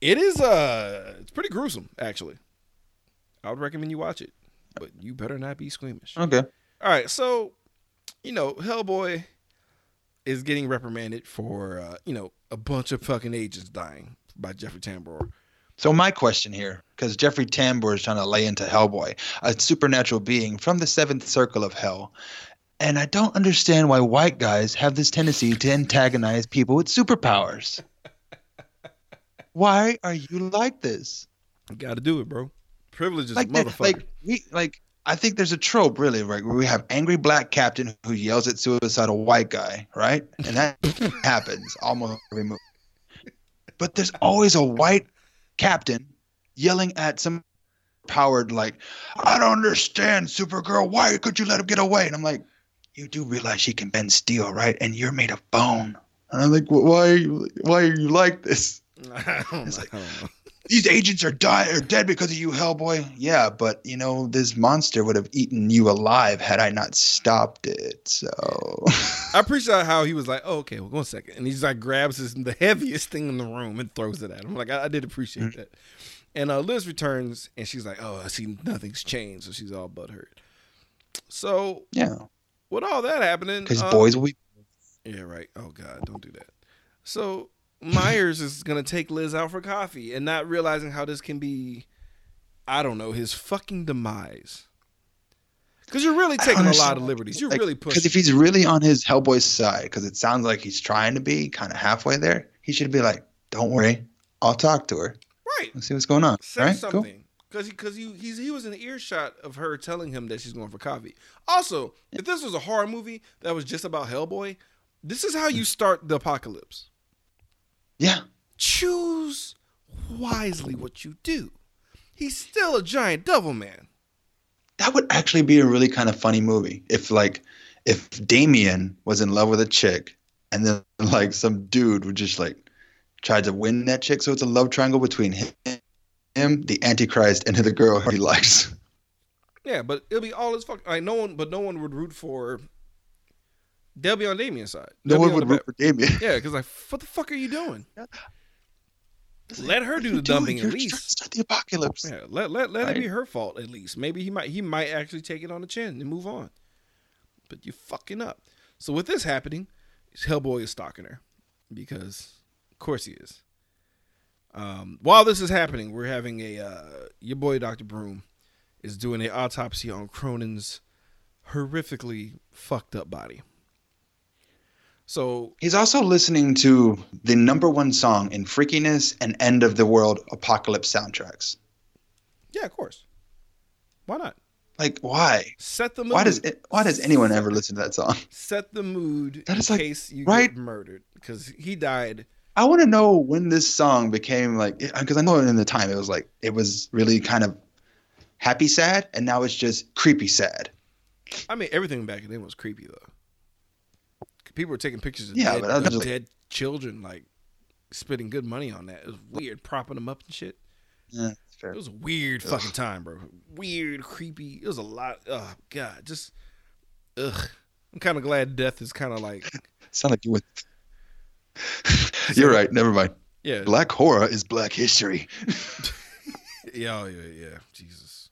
It is uh, it's pretty gruesome actually. I would recommend you watch it, but you better not be squeamish. Okay. All right, so you know, Hellboy is getting reprimanded for uh, you know a bunch of fucking agents dying by Jeffrey Tambor. So my question here, because Jeffrey Tambor is trying to lay into Hellboy, a supernatural being from the seventh circle of hell, and I don't understand why white guys have this tendency to antagonize people with superpowers. Why are you like this? You got to do it, bro. Privilege is Like, that- motherfucker. like we like. I think there's a trope, really, right? Where we have angry black captain who yells at suicidal white guy, right? And that happens almost every movie. But there's always a white captain yelling at some powered like, I don't understand, Supergirl. Why could you let him get away? And I'm like, you do realize she can bend steel, right? And you're made of bone. And I'm like, why? Are you, why are you like this? I don't It's know, like- I don't know. These agents are die are dead because of you, Hellboy. Yeah, but you know this monster would have eaten you alive had I not stopped it. So I appreciate how he was like, "Oh, okay, well, one second. and he's like grabs his, the heaviest thing in the room and throws it at him. Like I, I did appreciate Mm-hmm. that. And uh, Liz returns and she's like, "Oh, I see nothing's changed," so she's all butthurt. So yeah, with all that happening, because uh, boys will be. Yeah, right. Oh God, don't do that. So Myers is gonna take Liz out for coffee and not realizing how this can be, I don't know, his fucking demise. Because you're really taking a lot of liberties. You're Like, really Because pushing. if he's really on his Hellboy side, because it sounds like he's trying to be kind of halfway there, he should be like, "Don't worry, I'll talk to her. right. Let's see what's going on." Say right? Something. Because he, cause he, he's, he was in earshot of her telling him that she's going for coffee. Also, if this was a horror movie that was just about Hellboy, this is how you start the apocalypse. Yeah, Choose wisely what you do. He's still a giant devil man. that would actually be a really kind of funny movie if like if Damien was in love with a chick and then like some dude would just like try to win that chick so it's a love triangle between him, him the antichrist and the girl he likes Yeah, but it'll be all his fuck. Like no one, but no one would root for. They'll be on Damien's side. no They'll be one on would the root for Damien Yeah, because like, what the fuck are you doing? Let her do the you dumping doing? at You're trying least. start the apocalypse Yeah, let let let it be her fault at least. Maybe he might he might actually take it on the chin and move on. But you fucking up. So with this happening, Hellboy is stalking her because, of course, he is. Um, while this is happening, we're having a uh, your boy Doctor Broom is doing an autopsy on Cronin's horrifically fucked up body. So he's also listening to the number one song in freakiness and end of the world apocalypse soundtracks yeah, of course. Why not? Like why? Set the mood. Why does it, why does anyone ever listen to that song? set the mood That in like- case you right? get murdered? Because he died. I want to know when this song became like because I know in the time it was like it was really kind of happy sad and now it's just creepy sad. I mean, everything back then was creepy though. People were taking pictures of Yeah, dead, but I was of like- dead children, like spending good money on that. It was weird, propping them up and shit. Yeah. It was a weird fucking time, bro. Weird, creepy. It was a lot. Oh god, just ugh. I'm kind of glad death is kind of like Sound like you would. You're right. Never mind. yeah, Black horror is black history. yeah, oh, yeah, yeah. Jesus.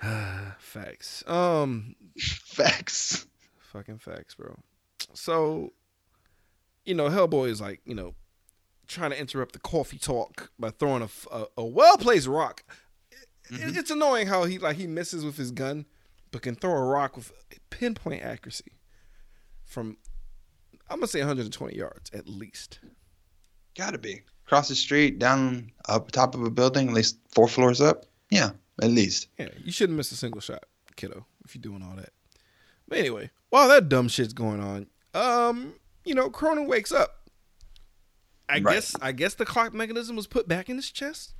Facts. Um, Facts. fucking facts, bro. So, you know, Hellboy is like, you know, trying to interrupt the coffee talk by throwing a a well placed rock. It- mm-hmm. It's annoying how he like he misses with his gun, but can throw a rock with pinpoint accuracy from I'm gonna say 120 yards at least. Gotta be across the street, down up top of a building, at least four floors up. Yeah, at least. Yeah, you shouldn't miss a single shot, kiddo, if you're doing all that. But anyway, while that dumb shit's going on, um, you know, Cronin wakes up. I Right. guess I guess the clock mechanism was put back in his chest.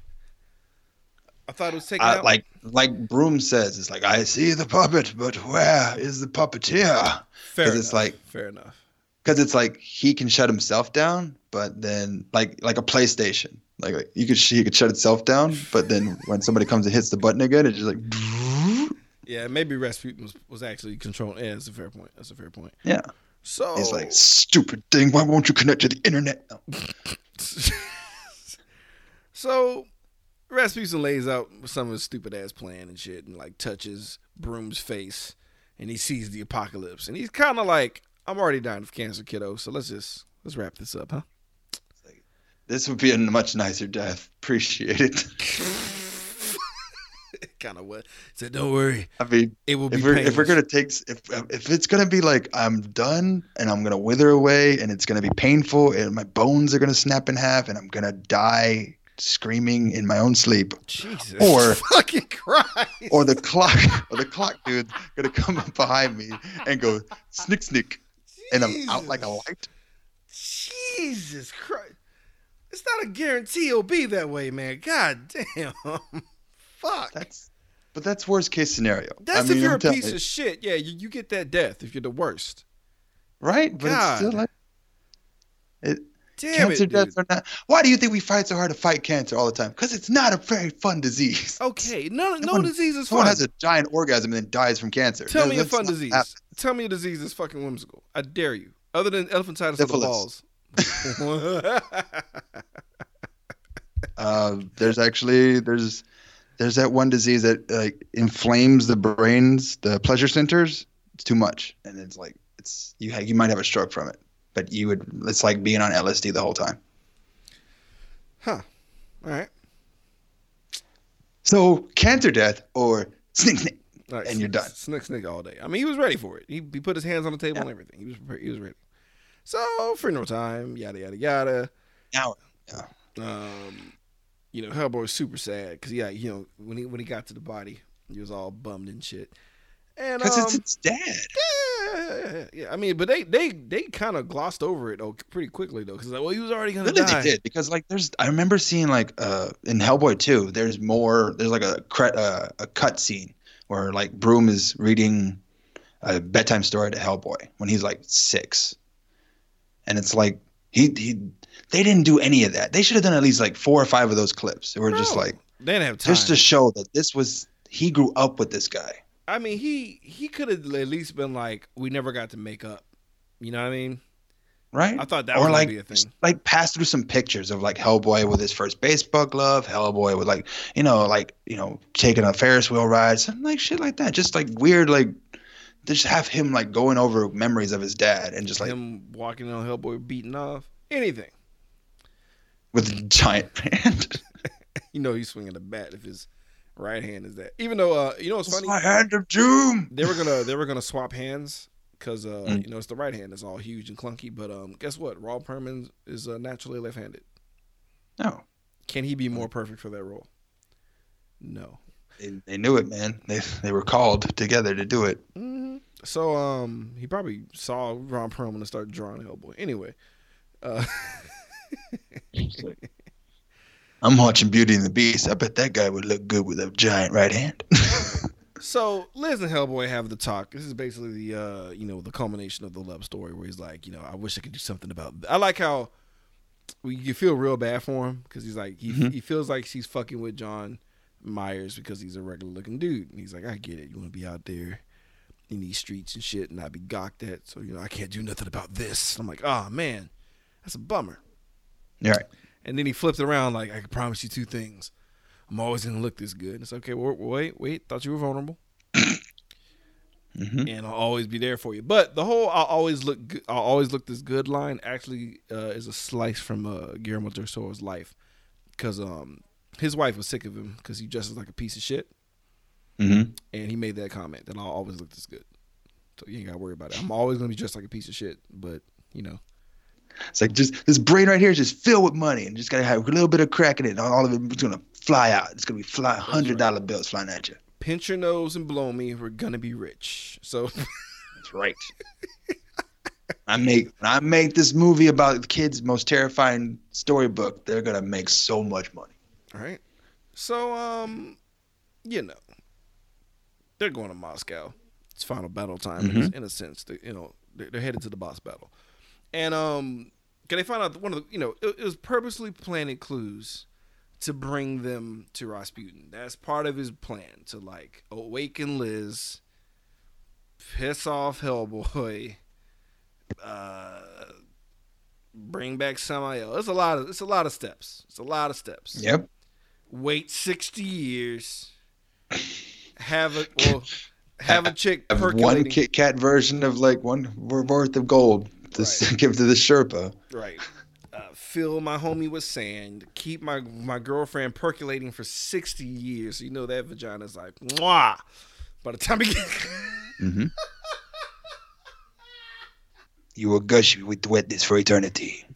I thought it was taken Uh, out. like like Broom says, it's like I see the puppet, but where is the puppeteer? fair enough. it's like- fair enough. Because it's like he can shut himself down, but then like like a PlayStation, like, like you could he could shut itself down, but then when somebody comes and hits the button again, it's just like Yeah, maybe Rasputin was, was actually controlling. Yeah, that's a fair point. That's a fair point. yeah. So He's like stupid thing. Why won't you connect to the internet? So Rasputin lays out some of his stupid ass plan and shit and like touches Broom's face and he sees the apocalypse and he's kind of like I'm already dying of cancer kiddo so let's just let's wrap this up huh This would be a much nicer death. Appreciate it. kind of what said don't worry I mean, it will be if we're if we're gonna take if if it's gonna be like I'm done and I'm gonna wither away and it's gonna be painful and my bones are gonna snap in half and I'm gonna die screaming in my own sleep Jesus or- fucking Christ. or the clock or the clock dude's gonna come up behind me and go snick snick and I'm out like a light. Jesus Christ. It's not a guarantee it'll be that way man. God damn fuck That's but that's worst case scenario. That's I mean, if you're I'm a piece you, of shit. Yeah, you, you get that death if you're the worst. right, but God. it's still like it. Damn cancer it, deaths are not. Why do you think we fight so hard to fight cancer all the time? Because it's not a very fun disease. Okay, no, no Someone- disease is Someone fun. has a giant orgasm and then dies from cancer. Tell That- me a fun disease. happening. Tell me a disease that's fucking whimsical. I dare you. Other than elephantitis of the Syphilis. balls. Uh, there's actually there's there's that one disease that like inflames the brains, the pleasure centers. It's too much, and it's like it's you ha- you might have a stroke from it, but you would it's like being on LSD the whole time. huh. All right. So cancer death or snick snick. Right. And you're done. Snick, snick all day. I mean, he was ready for it. He, he put his hands on the table Yeah. and everything. He was prepared. He was ready. So, funeral time, yada, yada, yada. Now um, you know, Hellboy's super sad because yeah, you know, when he when he got to the body, he was all bummed and shit. And because um, it's its dad. yeah, yeah, I mean, but they they they kind of glossed over it though pretty quickly though because like, well, he was already gonna Really, die. they did because like there's I remember seeing like uh in Hellboy 2 there's more there's like a uh, a cut scene where like Broom is reading a bedtime story to Hellboy when he's like six, and it's like he he they didn't do any of that. They should have done at least like four or five of those clips. They were just like they didn't have time. just to show that this was he grew up with this guy. I mean, he he could have at least been like, we never got to make up. You know what I mean? Right? I thought that or was like be a thing. just, like pass through some pictures of like Hellboy with his first baseball glove, Hellboy with like you know like you know taking a Ferris wheel ride, something like shit like that. Just like weird like just have him like going over memories of his dad and just like Him walking on Hellboy beating off anything. With a giant hand. You know, he's swinging the bat if his right hand is that. Even though, uh, you know, It's funny? my hand of doom. they were gonna they were gonna swap hands because uh Mm. you know it's the right hand is all huge and clunky but um guess what Ron Perlman is uh, naturally left-handed No, can he be more perfect for that role no They, they knew it, man. They they were called together to do it. hmm So um, he probably saw Ron Perlman and start drawing Hellboy. Anyway, uh, I'm watching Beauty and the Beast. I bet that guy would look good with a giant right hand. so Liz and Hellboy have the talk. This is basically the uh, you know, the culmination of the love story where he's like, you know, I wish I could do something about. I like how we you feel real bad for him because he's like he Mhm. he feels like she's fucking with John Myers because he's a regular looking dude, and he's like, I get it. You want to be out there in these streets and shit, and not be gawked at. So you know, I can't do nothing about this. I'm like, oh man, that's a bummer. Right. And then he flips it around like, I can promise you two things. I'm always gonna look this good. And it's okay. Well, wait, wait. Thought you were vulnerable, hmm and I'll always be there for you. But the whole "I'll always look, good, I'll always look this good" line actually uh, is a slice from uh, Guillermo del Toro's life, because um, his wife was sick of him because he dresses like a piece of shit, hmm and he made that comment that I'll always look this good. So you ain't gotta worry about it. I'm always gonna be dressed like a piece of shit, but you know, It's like just this brain right here is just filled with money and just gotta have a little bit of crack in it. And all of it is gonna fly out. It's gonna be fly hundred dollar bills flying at you. pinch your nose and blow me. We're gonna be rich. So. That's right. I make I make this movie about the kids' most terrifying storybook, they're gonna make so much money. All right. So, um, you know, they're going to Moscow. It's final battle time in, a, in a sense. They, you know, they're, they're headed to the boss battle, and um, can they find out one of the, you know, it, it was purposely planted clues to bring them to Rasputin. That's part of his plan to like awaken Liz, piss off Hellboy, uh, bring back Samael. It's a lot of it's a lot of steps. It's a lot of steps Yep. wait 60 years have a well have a chick Have one Kit Kat version of like one worth of gold to Right. give to the Sherpa. right uh, fill my homie with sand keep my my girlfriend percolating for 60 years so you know that vagina's like mwah by the time it get Mm-hmm. You will gush with wetness for eternity.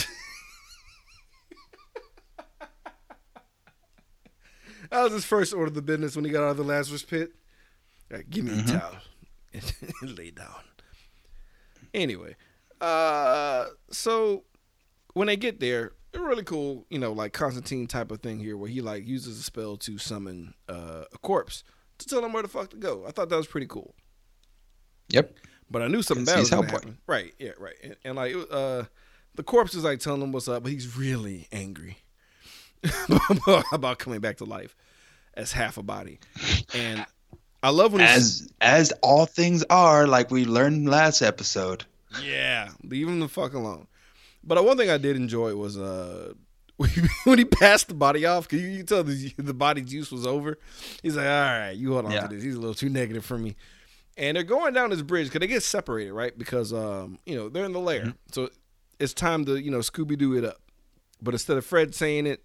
that was his first order of the business when he got out of the Lazarus pit Like, give me Mhm. a towel and lay down anyway uh so when they get there they're really cool you know like constantine type of thing here where he like uses a spell to summon uh, a corpse to tell him where the fuck to go. I thought that was pretty cool. Yep. but i knew something bad was gonna happen. right yeah right. And, and like uh the corpse is like telling him what's up but he's really angry about coming back to life as half a body. And i love when he's As as all things are, like we learned last episode. Yeah, leave him the fuck alone. But uh, one thing I did enjoy was uh when he passed the body off, because you, you tell the the body juice was over. He's like, all right, you hold on Yeah. to this. He's a little too negative for me. And they're going down this bridge because they get separated, right? Because um, you know, they're in the lair, so it's time to you know Scooby Doo it up. But instead of Fred saying it,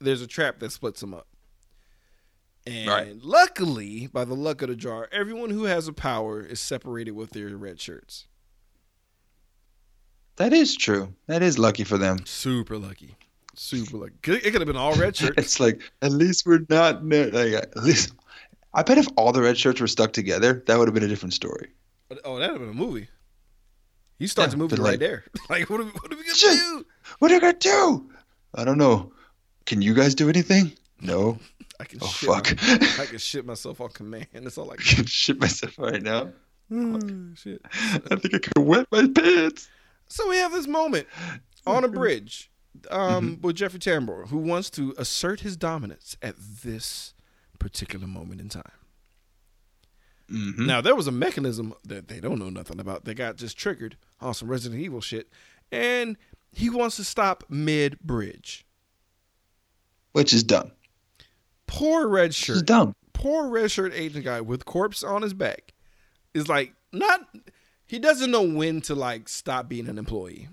there's a trap that splits them up. And Right. luckily, by the luck of the jar, everyone who has a power is separated with their red shirts. That is true. That is lucky for them. Super lucky. Super lucky. It could have been all red shirts. It's like at least we're not like at least. I bet if all the red shirts were stuck together, that would have been a different story. oh, that'd have been a movie. You start Yeah, the movie right like- there. Like, what are we, what are we gonna Shit. do? What are you gonna do? I don't know. Can you guys do anything? No. I can Oh shit fuck! my- I can shit myself on command. That's all I I can. can shit myself right now. Mm, shit. I think I can wet my pants. So we have this moment on a bridge um, Mm-hmm. with Jeffrey Tambor, who wants to assert his dominance at this particular moment in time. Mm-hmm. Now there was a mechanism that they don't know nothing about. They got just triggered on some Resident Evil shit, and he wants to stop mid bridge. Which is dumb. Poor red shirt. is dumb. poor red shirt agent guy with corpse on his back is like not. He doesn't know when to like stop being an employee,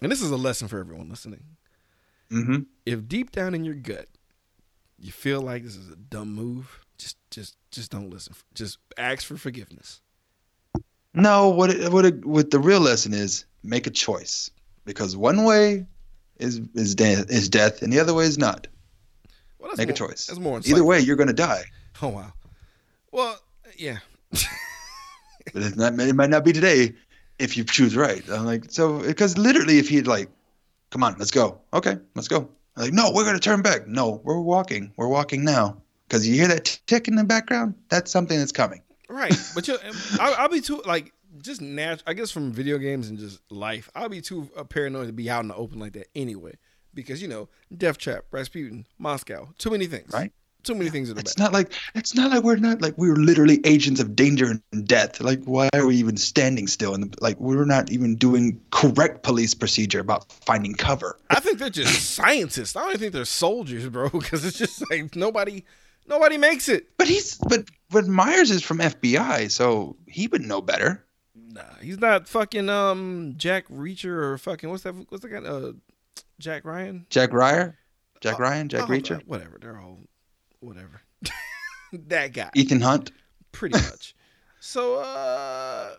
and this is a lesson for everyone listening. Mm-hmm. If deep down in your gut you feel like this is a dumb move, just just just don't listen. Just ask for forgiveness. No, what it, what it, what the real lesson is, make a choice because one way is is death is death, and the other way is not. Well, that's Make a choice. More Either way, you're gonna die. Oh wow. Well, yeah. But it's not, it might not be today if you choose right. I'm like, so because literally, if he'd like, come on, let's go. Okay, let's go. I'm like, no, we're gonna turn back. No, we're walking. We're walking now. Because you hear that tick in the background, that's something that's coming. Right, but you, I'll, I'll be too like just natural. I guess from video games and just life, I'll be too uh, paranoid to be out in the open like that anyway. Because you know, Death Trap, Rasputin, Moscow, too many things. Right. Too many things in the It's back. not like it's not like we're not like we're literally agents of danger and death. Like why are we even standing still? And like we're not even doing correct police procedure about finding cover. I think they're just scientists. I don't even think they're soldiers, bro. Because it's just like nobody, nobody makes it. But he's but but Myers is from FBI, so he would know better. Nah, he's not fucking um Jack Reacher or fucking what's that? What's the guy? Uh, Jack Ryan. Jack Ryer, Jack Ryan, Jack Oh, Reacher, Whatever. They're all whatever. that guy. Ethan Hunt. pretty much. so uh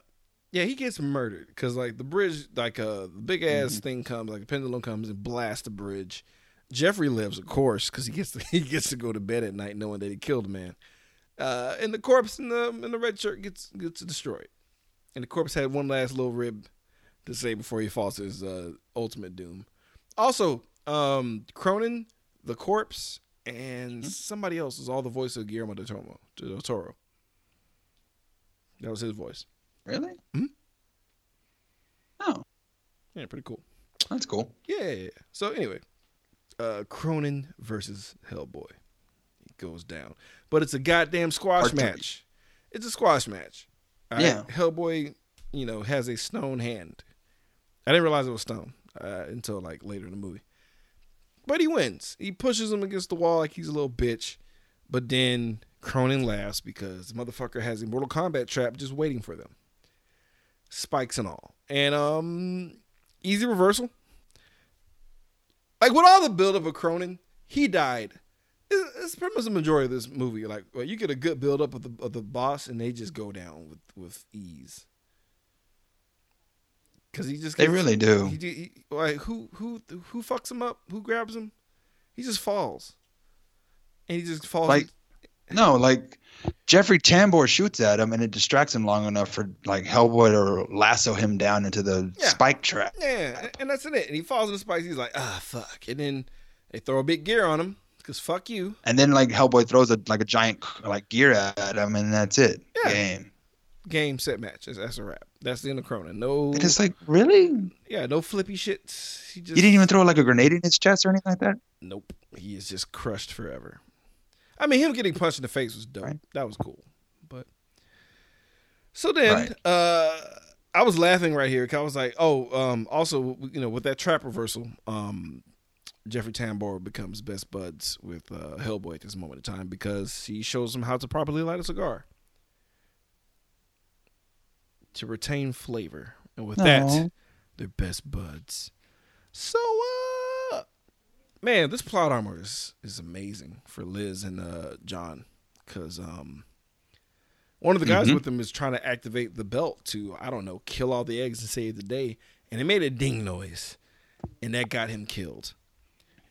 yeah, he gets murdered because like the bridge, like uh the big ass thing comes, like a pendulum comes and blasts the bridge. Jeffrey lives, of course, because he gets to he gets to go to bed at night knowing that he killed a man. Uh, and the corpse in the in the red shirt gets gets destroyed, and the corpse had one last little rib to say before he falls to his uh, ultimate doom. Also, um, Cronin, the corpse, and somebody else is all the voice of Guillermo del Toro. Del Toro. That was his voice. Really? Mhm. Oh, Yeah, pretty cool. that's cool. Yeah. yeah, yeah. So anyway, uh, Cronin versus Hellboy. It goes down, but it's a goddamn squash match. It's a squash match. All right? Yeah. Hellboy, you know, has a stone hand. I didn't realize it was stone uh, until like later in the movie. But he wins. He pushes him against the wall like he's a little bitch. But then Cronin laughs because the motherfucker has a Mortal Kombat trap just waiting for them. Spikes and all. And um easy reversal. Like with all the build of Cronin, he died. It's, pretty much the majority of this movie. Like well, you get a good build up of the of the boss, and they just go down with with ease. Cause he just They really do. He, he, like who who who fucks him up? Who grabs him? He just falls, and he just falls. Like- No, like Jeffrey Tambor shoots at him, and it distracts him long enough for like Hellboy to lasso him down into the Yeah. spike trap. Yeah, and- and that's it. And he falls in the spikes. He's like, ah, fuck. And then they throw a big gear on him because fuck you. And then like Hellboy throws a like a giant like gear at him, and that's it. Yeah. Game. Game set match. That's, a wrap. That's the end of Cronin. No, And it's like really, yeah, no flippy shit. He just didn't even throw like a grenade in his chest or anything like that. Nope. He is just crushed forever. I mean, him getting punched in the face was dope. Right. That was cool. But so then, Right. uh, I was laughing right here because I was like, oh, um, also, you know, with that trap reversal, um, Jeffrey Tambor becomes best buds with uh, Hellboy at this moment in time because he shows him how to properly light a cigar to retain flavor, and with that, Aw. they're best buds. So, uh, man, this plot armor is is amazing for Liz and uh, John because um, one of the guys Mhm. with them is trying to activate the belt to I don't know kill all the eggs and save the day, and it made a ding noise, and that got him killed.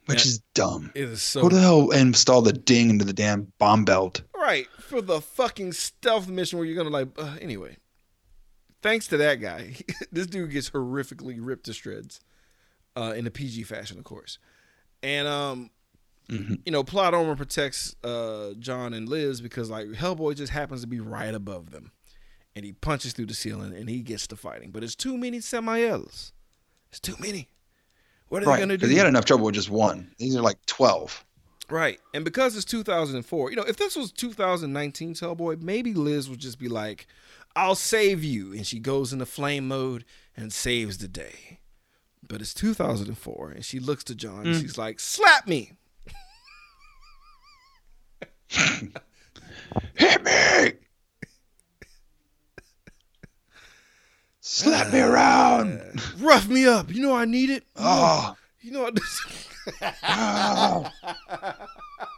Which is dumb. It is so Who the hell installed the ding into the damn bomb belt? Right for the fucking stealth mission where you're gonna like. Uh, anyway, thanks to that guy, this dude gets horrifically ripped to shreds, uh, in a PG fashion, of course. And um, Mhm. you know, plot armor protects uh John and Liz because like Hellboy just happens to be right above them, and he punches through the ceiling and he gets to fighting. But it's too many Samaels. It's too many. What are they gonna do? because he had enough trouble with just one. These are like twelve. Right. And because it's 2004, you know, if this was 2019's Hellboy, maybe Liz would just be like, I'll save you. And she goes into flame mode and saves the day. But it's 2004, and she looks to John and mm. she's like, slap me. Hit me! Slap me around! Rough me up. You know I need it. Oh, You know I oh.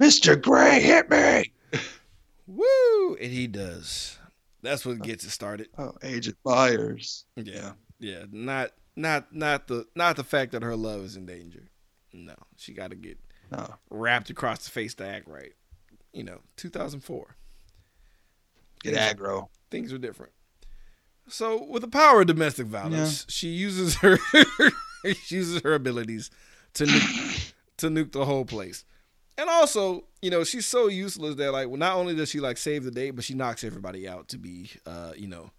Mr. Grey, hit me! Woo! And he does. That's what gets it started. Oh, Agent Myers. Yeah. Yeah. Not not not the not the fact that her love is in danger. No. She gotta get No. wrapped across the face to act right. You know, 2004. Get aggro. Things are different. So, with the power of domestic violence, she uses her she uses her abilities to nuke, to nuke the whole place. And also, you know, she's so useless that like, well, not only does she like save the day, but she knocks everybody out to be, uh, you know,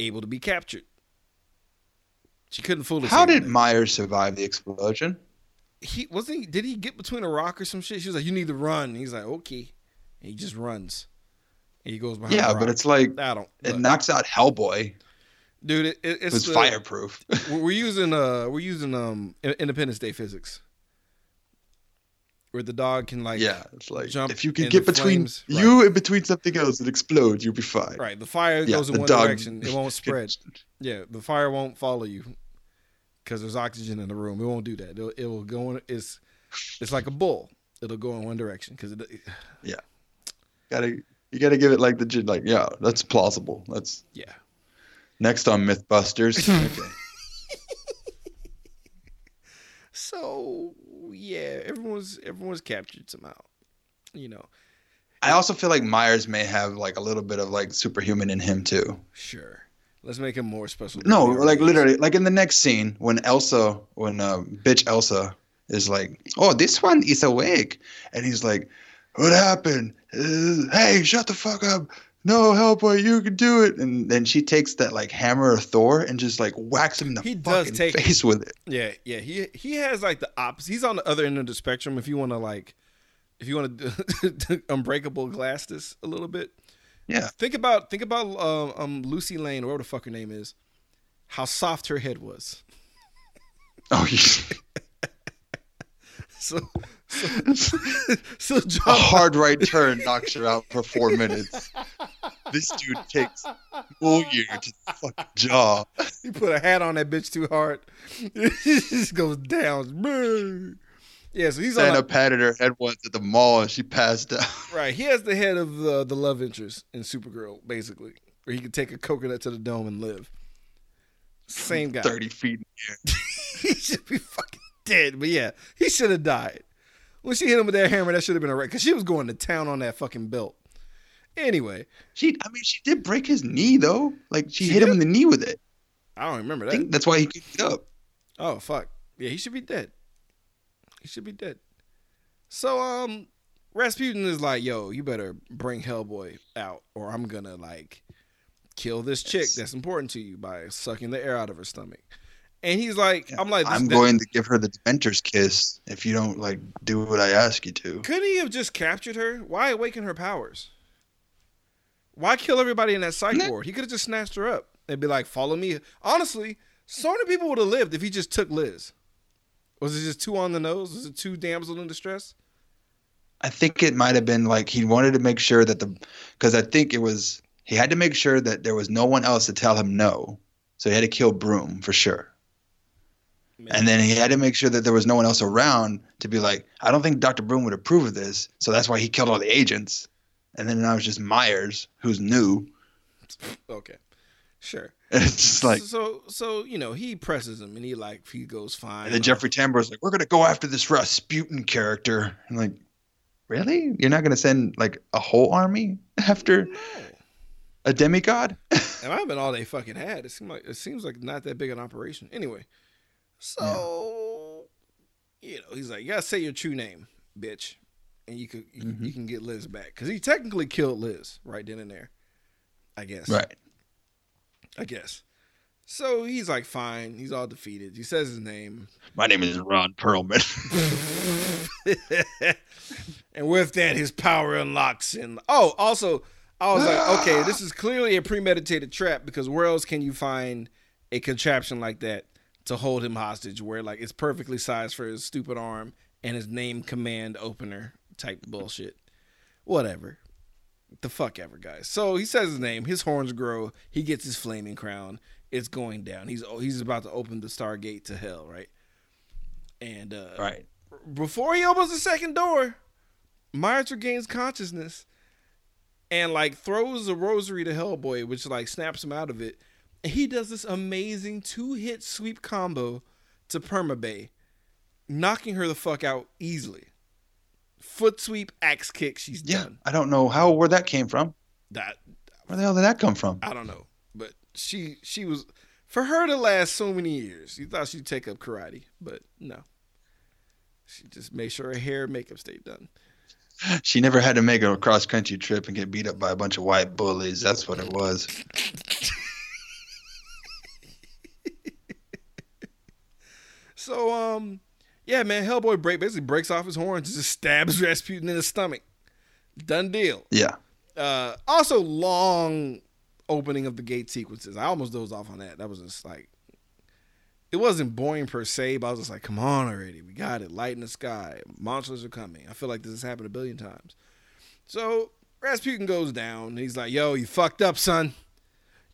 able to be captured. She couldn't fully. How did. Myers survive the explosion? he wasn't? He, did he get between a rock or some shit? She was like, "You need to run." And he's like, "Okay," and he just runs. And he goes behind. Yeah, but it's like I don't, it look, knocks out Hellboy, dude. It, it, it's who's the- fireproof. We're we're using uh we're using um Independence Day physics, where the dog can like yeah, it's like jump if you can get between flames, you and between something else that explodes, you'll be fine. right the fire Yeah, goes in one dog direction it won't spread yeah the fire won't follow you because there's oxygen in the room it won't do that it'll, it will go in it's it's like a bull it'll go in one direction because it, Yeah. Gotta you gotta give it like the like yeah, that's plausible. That's yeah next on MythBusters. okay. so yeah everyone's everyone's captured somehow you know I also feel like Myers may have like a little bit of like superhuman in him too. sure let's make him more special No, like literally, like in the next scene when Elsa, when uh, bitch Elsa is like, "Oh, this one is awake," and he's like, "What happened? Uh, hey, shut the fuck up! No, help, Hellboy, you can do it!" And then she takes that like hammer of Thor and just like whacks him in the He does fucking take face with it. Yeah, yeah. He he has like the opposite. He's on the other end of the spectrum. If you want to like, if you want to unbreakable glass this a little bit, Yeah, think about think about um, um Lucy Lane or whatever the fuck her name is. How soft her head was. oh, you- So so, so a hard right turn knocks her out for four minutes. This dude takes Mjolnir to the fucking jaw. he put a hat on that bitch too hard. it just goes down. Yeah, so he's on Santa a, patted her head once at the mall and she passed out. right. He has the head of the the love interest in Supergirl, basically, where he could take a coconut to the dome and live. Same guy. 30 feet in the air. he should be fucking dead. But yeah, he should have died. When she hit him with that hammer, that should have been a wreck because she was going to town on that fucking belt. Anyway, She, I mean, she did break his knee though. Like she, She hit him in the knee with it. I don't remember that. that's why he couldn't up. Oh fuck. Yeah, he should be dead. He should be dead. So um Rasputin is like, yo, you better bring Hellboy out or I'm gonna like kill this chick that's important to you by sucking the air out of her stomach. And he's like, Yeah, I'm like, I'm going to give her the Dementor's kiss if you don't like do what I ask you to. Couldn't he have just captured her? Why awaken her powers? Why kill everybody in that psych ward? He could have just snatched her up and be like, follow me. Honestly, so many people would have lived if he just took Liz. Was it just too on the nose? Was it too damsel in distress? I think it might have been like he wanted to make sure that the, because I think it was he had to make sure that there was no one else to tell him no, so he had to kill Broom for sure. And then he had to make sure that there was no one else around to be like, I don't think Dr. Broom would approve of this. So that's why he killed all the agents. And then now it's just Myers, who's new. Okay, sure. And it's just like, so, so you know, he presses him and he like he goes fine. and then Jeffrey Tambor's like, we're going to go after this Rasputin character. I'm like, really? You're not going to send like a whole army after No. a demigod? It might have been all they fucking had. It seemed like it seems like not that big an operation. Anyway, so you know, he's like, you gotta say your true name, bitch, and you could you, Mhm. you can get Liz back because he technically killed Liz right then and there. I guess. right. I guess. So he's like, fine. He's all defeated. He says his name, My name is Ron Perlman. and with that, his power unlocks. And oh, also, I was like, okay, this is clearly a premeditated trap because where else can you find a contraption like that to hold him hostage, where like it's perfectly sized for his stupid arm and his name command opener type bullshit. Whatever. The fuck ever, guys. So he says his name. His horns grow. He gets his flaming crown. It's going down. He's he's about to open the Stargate to hell, right? And uh, right. before he opens the second door, Myers regains consciousness and like throws a rosary to Hellboy, which like snaps him out of it. And he does this amazing two hit sweep combo to Perma Bay, knocking her the fuck out easily. foot sweep, axe kick. She's Yeah, done. I don't know how where that came from. That Where the hell did that come from? I don't know, but she she was for her to last so many years. You thought she'd take up karate, but no. She just made sure her hair and makeup stayed done. She never had to make a cross country trip and get beat up by a bunch of white bullies. That's what it was. So um, yeah, man, Hellboy break basically breaks off his horns, just stabs Rasputin in the stomach. Done deal. Yeah. Uh, also long opening of the gate sequences. I almost dozed off on that. That was just like it wasn't boring per se, but I was just like, come on already. We got it. Light in the sky. Monsters are coming. I feel like this has happened a billion times. So Rasputin goes down. He's like, yo, you fucked up, son.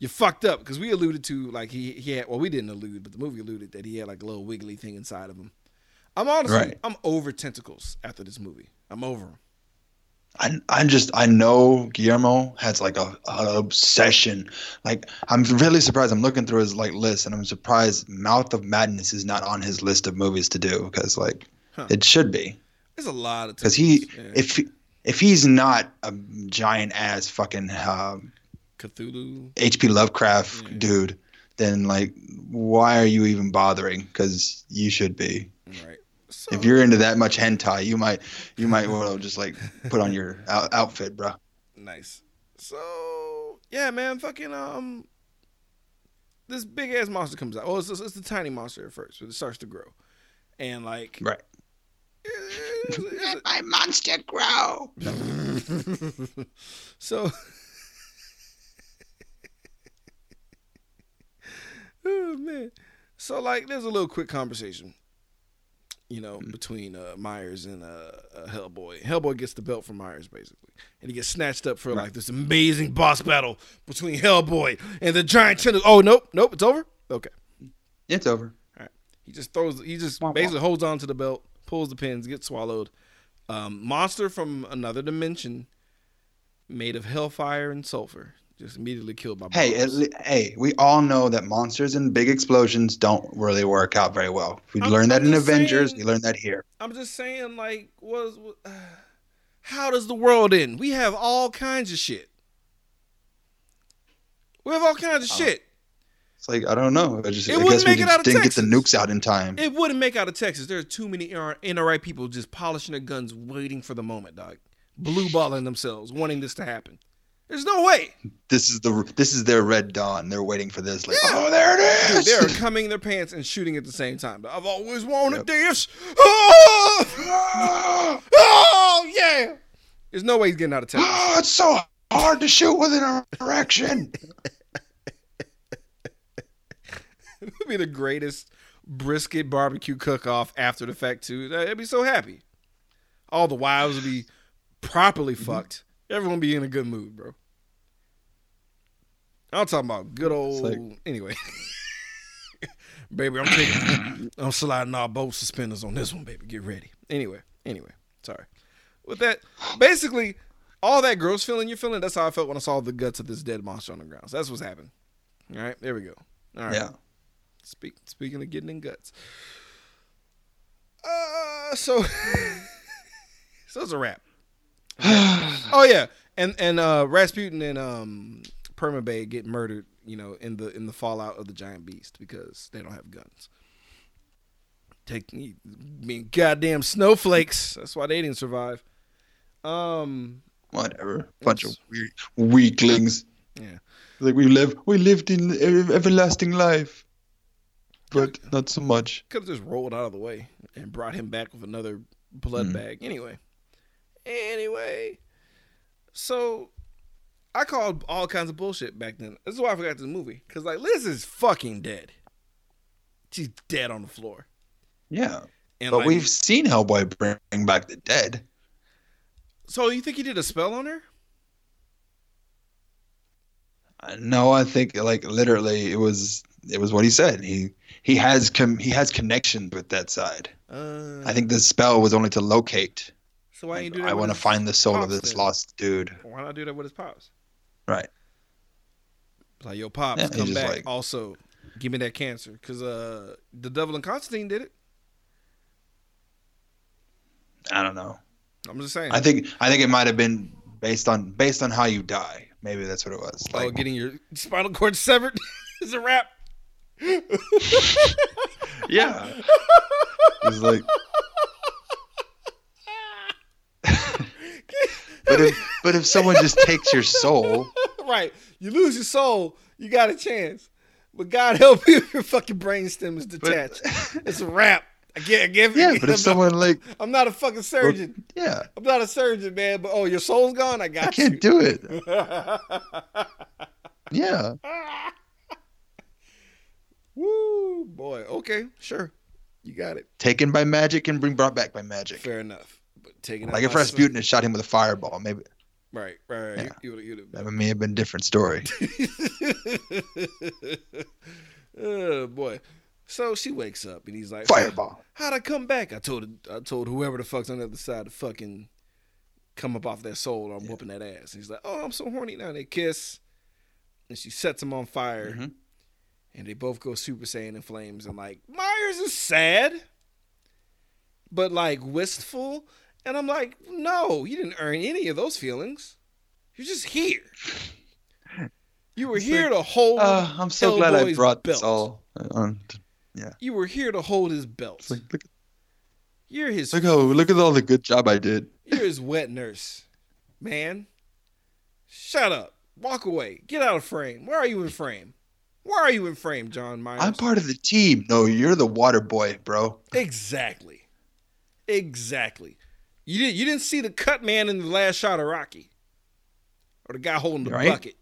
You fucked up. Because we alluded to, like, he, he had, well, we didn't allude, but the movie alluded that he had, like, a little wiggly thing inside of him. I'm honestly, Right. I'm over tentacles after this movie. I'm over them. I I just I know Guillermo has like a, a obsession. Like I'm really surprised. I'm looking through his like list, and I'm surprised Mouth of Madness is not on his list of movies to do because like Huh. it should be. There's a lot of Because he. Yeah. if if he's not a giant ass fucking um, Cthulhu. H.P. Lovecraft Yeah. dude, then like why are you even bothering? Because you should be. Right. So, If you're into that much hentai, you might you might want to just like put on your out- outfit, bro. nice. So yeah, man, fucking um, this big ass monster comes out. Well, it's, it's the tiny monster at first, but it starts to grow, and like Right. it's- my monster grow. so. Oh man, so like, there's a little quick conversation, you know, between uh, Myers and uh, uh, Hellboy. Hellboy gets the belt from Myers basically, and he gets snatched up for like this amazing boss battle between Hellboy and the giant tentacle. Oh nope, nope, it's over. Okay, It's over. All right. He just throws. He just wah. basically holds on to the belt, pulls the pins, gets swallowed. Um, monster from another dimension, made of hellfire and sulfur, just immediately killed by. Hey, le- hey, we all know that monsters and big explosions don't really work out very well. We I'm- learned that I'm in Avengers. saying- We learned that here. I'm just saying, like, was uh, how does the world end? We have all kinds of shit. We have all kinds of Oh. shit. It's like I don't know. I just It I wouldn't guess we make it just out of didn't get the nukes out in time. It wouldn't make out of Texas. There are too many NR NRA people just polishing their guns, waiting for the moment, dog. Blue balling themselves, wanting this to happen. There's no way. this is the this is their red dawn. They're waiting for this. Like, Yeah. oh, there it is. Dude, they're coming in their pants and shooting at the same time. I've always wanted Yep. this. Oh! Oh, yeah. There's no way he's getting out of town. Oh, it's so hard to shoot with an erection. It would be the greatest brisket barbecue cook off after the fact too. I'd be so happy. All the wives would be properly fucked. Everyone be in a good mood, bro. I'm talking about good old. like- Anyway, baby, I'm taking. I'm sliding our boat suspenders on this one, baby. Get ready. Anyway, anyway, sorry. With that, basically, all that gross feeling you're feeling, that's how I felt when I saw the guts of this dead monster on the ground. So that's what's happened. All right, there we go. All right. Yeah. Speak, speaking of getting in guts. Uh, so, so it's a wrap. oh yeah, and and uh, Rasputin and um, Perma Bay get murdered. You know, in the in the fallout of the giant beast because they don't have guns. Take being goddamn snowflakes. That's why they didn't survive. Um, Whatever. Bunch of weird weaklings. yeah. Like we live, we lived in everlasting life, but not so much. could have just rolled out of the way and brought him back with another blood Mhm. bag. Anyway, anyway, so I called all kinds of bullshit back then. This is why I forgot this movie because like Liz is fucking dead. She's dead on the floor. Yeah, And but like, we've seen Hellboy bring back the dead. so you think he did a spell on her? Uh, No, I think like literally it was it was what he said. He he has com- he has connections with that side. Uh, I think the spell was only to locate. so. Why you do that? I want to find the soul of this then? lost dude. Why not do that with his pops? Right. Like yo, pops, Yeah, come back. like- also, give me that cancer because uh, the devil and Constantine did it. I don't know. I'm just saying. I think I think it might have been based on based on how you die. Maybe that's what it was. oh, Like, getting your spinal cord severed is a wrap. yeah. It's like. But if but if someone just takes your soul, right. You lose your soul, you got a chance. But God help you if your fucking brainstem is detached. it's a wrap. I can't I give yeah. But I'm if someone like, not, I'm not a fucking surgeon. yeah, I'm not a surgeon, man. But oh, your soul's gone. I got I can't you. do it. Yeah. Woo, boy. Okay, sure. You got it. Taken by magic and bring brought back by magic. Fair enough. Taking Like if Rasputin had shot him with a fireball, maybe Right, right, right. Yeah. You, you, you'd that may have been a different story. oh boy. So she wakes up and he's like, Fireball. How'd I come back? I told I told whoever the fuck's on the other side to fucking come up off that soul or I'm whooping that ass. And he's like, Oh, I'm so horny now. And they kiss. And she sets him on fire. Mhm. And they both go Super Saiyan in flames. And like, Myers is sad, but like wistful. And I'm like, no, you didn't earn any of those feelings. You're just here. You were It's here like, to hold. Uh, I'm so glad I brought this belt. all on. Yeah. You were here to hold his belt. Like, look, You're his. look how look at all the good job I did. You're his wet nurse, man. Shut up. Walk away. Get out of frame. Where are you in frame? Where are you in frame, John Myers? I'm part of the team. No, you're the water boy, bro. Exactly. Exactly. You didn't. You didn't see the cut man in the last shot of Rocky, or the guy holding the Right. bucket.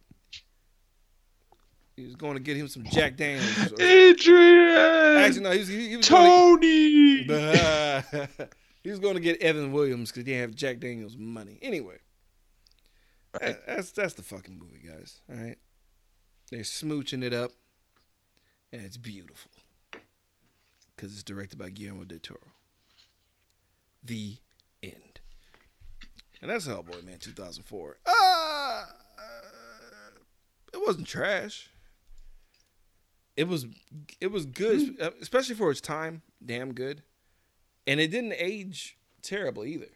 He was going to get him some Jack Daniels. or- Adrian, Actually, no. He was. He, he was gonna- he was going to get Evan Williams because he didn't have Jack Daniels money. Anyway, that- that's that's the fucking movie, guys. All right, they're smooching it up, and it's beautiful because it's directed by Guillermo del Toro. The end, and that's Hellboy, man, 2004. Uh, it wasn't trash. It was it was good, uh, especially for its time. Damn good, and it didn't age terribly either.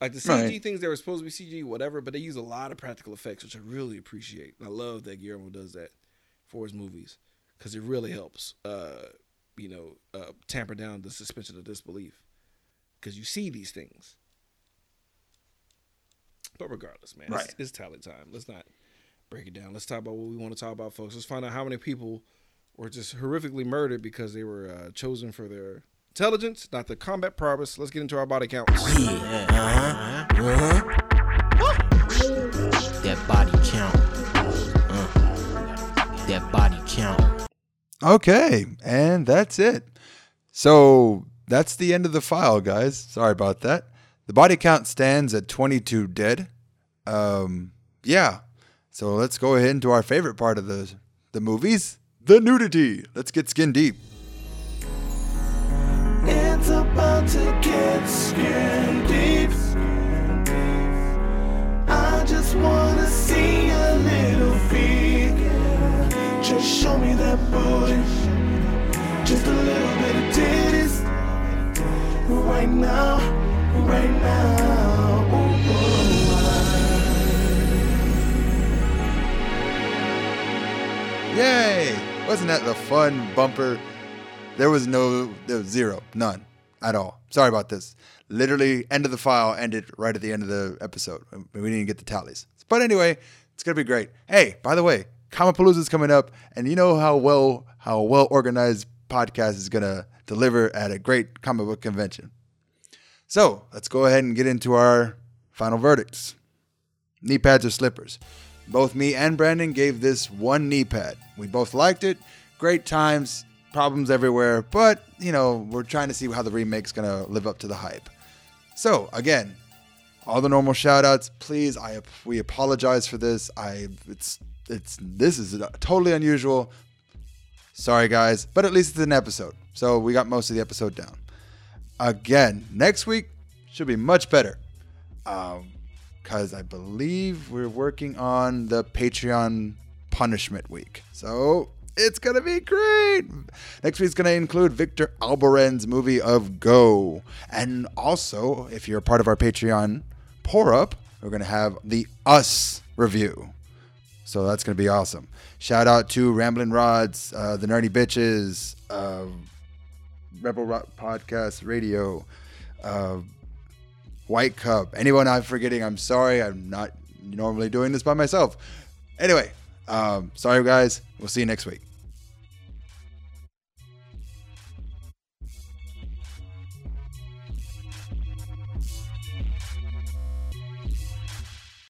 Like the CG Right. things, they were supposed to be CG, whatever, but they use a lot of practical effects, which I really appreciate. I love that Guillermo does that for his movies because it really helps, uh, you know, uh, tamper down the suspension of disbelief because you see these things. But regardless, man, Right. it's, it's tally time. Let's not break it down. Let's talk about what we want to talk about, folks. Let's find out how many people were just horrifically murdered because they were uh, chosen for their intelligence, not their combat prowess. Let's get into our body counts. Yeah, uh-huh, uh-huh. That body count. Uh, that body count. Okay, and that's it. So that's the end of the file, guys. Sorry about that. The body count stands at 22 dead. Um, yeah. So let's go ahead into our favorite part of the the movies, the nudity. Let's get skin deep. It's about to get skin deep. I just wanna see a little peek. Just show me that booty. Just a little bit of titties. Right now, right now. Ooh, Yay! Wasn't that the fun bumper? There was no, there was zero, none at all. Sorry about this. Literally, end of the file ended right at the end of the episode. We didn't get the tallies. But anyway, it's gonna be great. Hey, by the way, Comicpalooza is coming up, and you know how well how well organized podcast is gonna deliver at a great comic book convention. So let's go ahead and get into our final verdicts. Knee pads or slippers. Both me and Brandon gave this one knee pad. We both liked it. Great times, problems everywhere, but you know, we're trying to see how the remake's gonna live up to the hype. So again, all the normal shout outs. Please, I we apologize for this. I it's it's this is totally unusual. Sorry guys, but at least it's an episode. So we got most of the episode down. Again, next week should be much better. Um, because I believe we're working on the Patreon punishment week. So It's gonna be great. Next week's gonna include Victor Alboren's movie of Go, and also if you're a part of our Patreon pour up, we're gonna have the Us review. So that's gonna be awesome. Shout out to Ramblin' Rods, uh, the Nerdy Bitches, uh, Rebel Rock Podcast Radio, uh, White Cup. Anyone I'm forgetting, I'm sorry. I'm not normally doing this by myself. Anyway, um, sorry guys. We'll see you next week.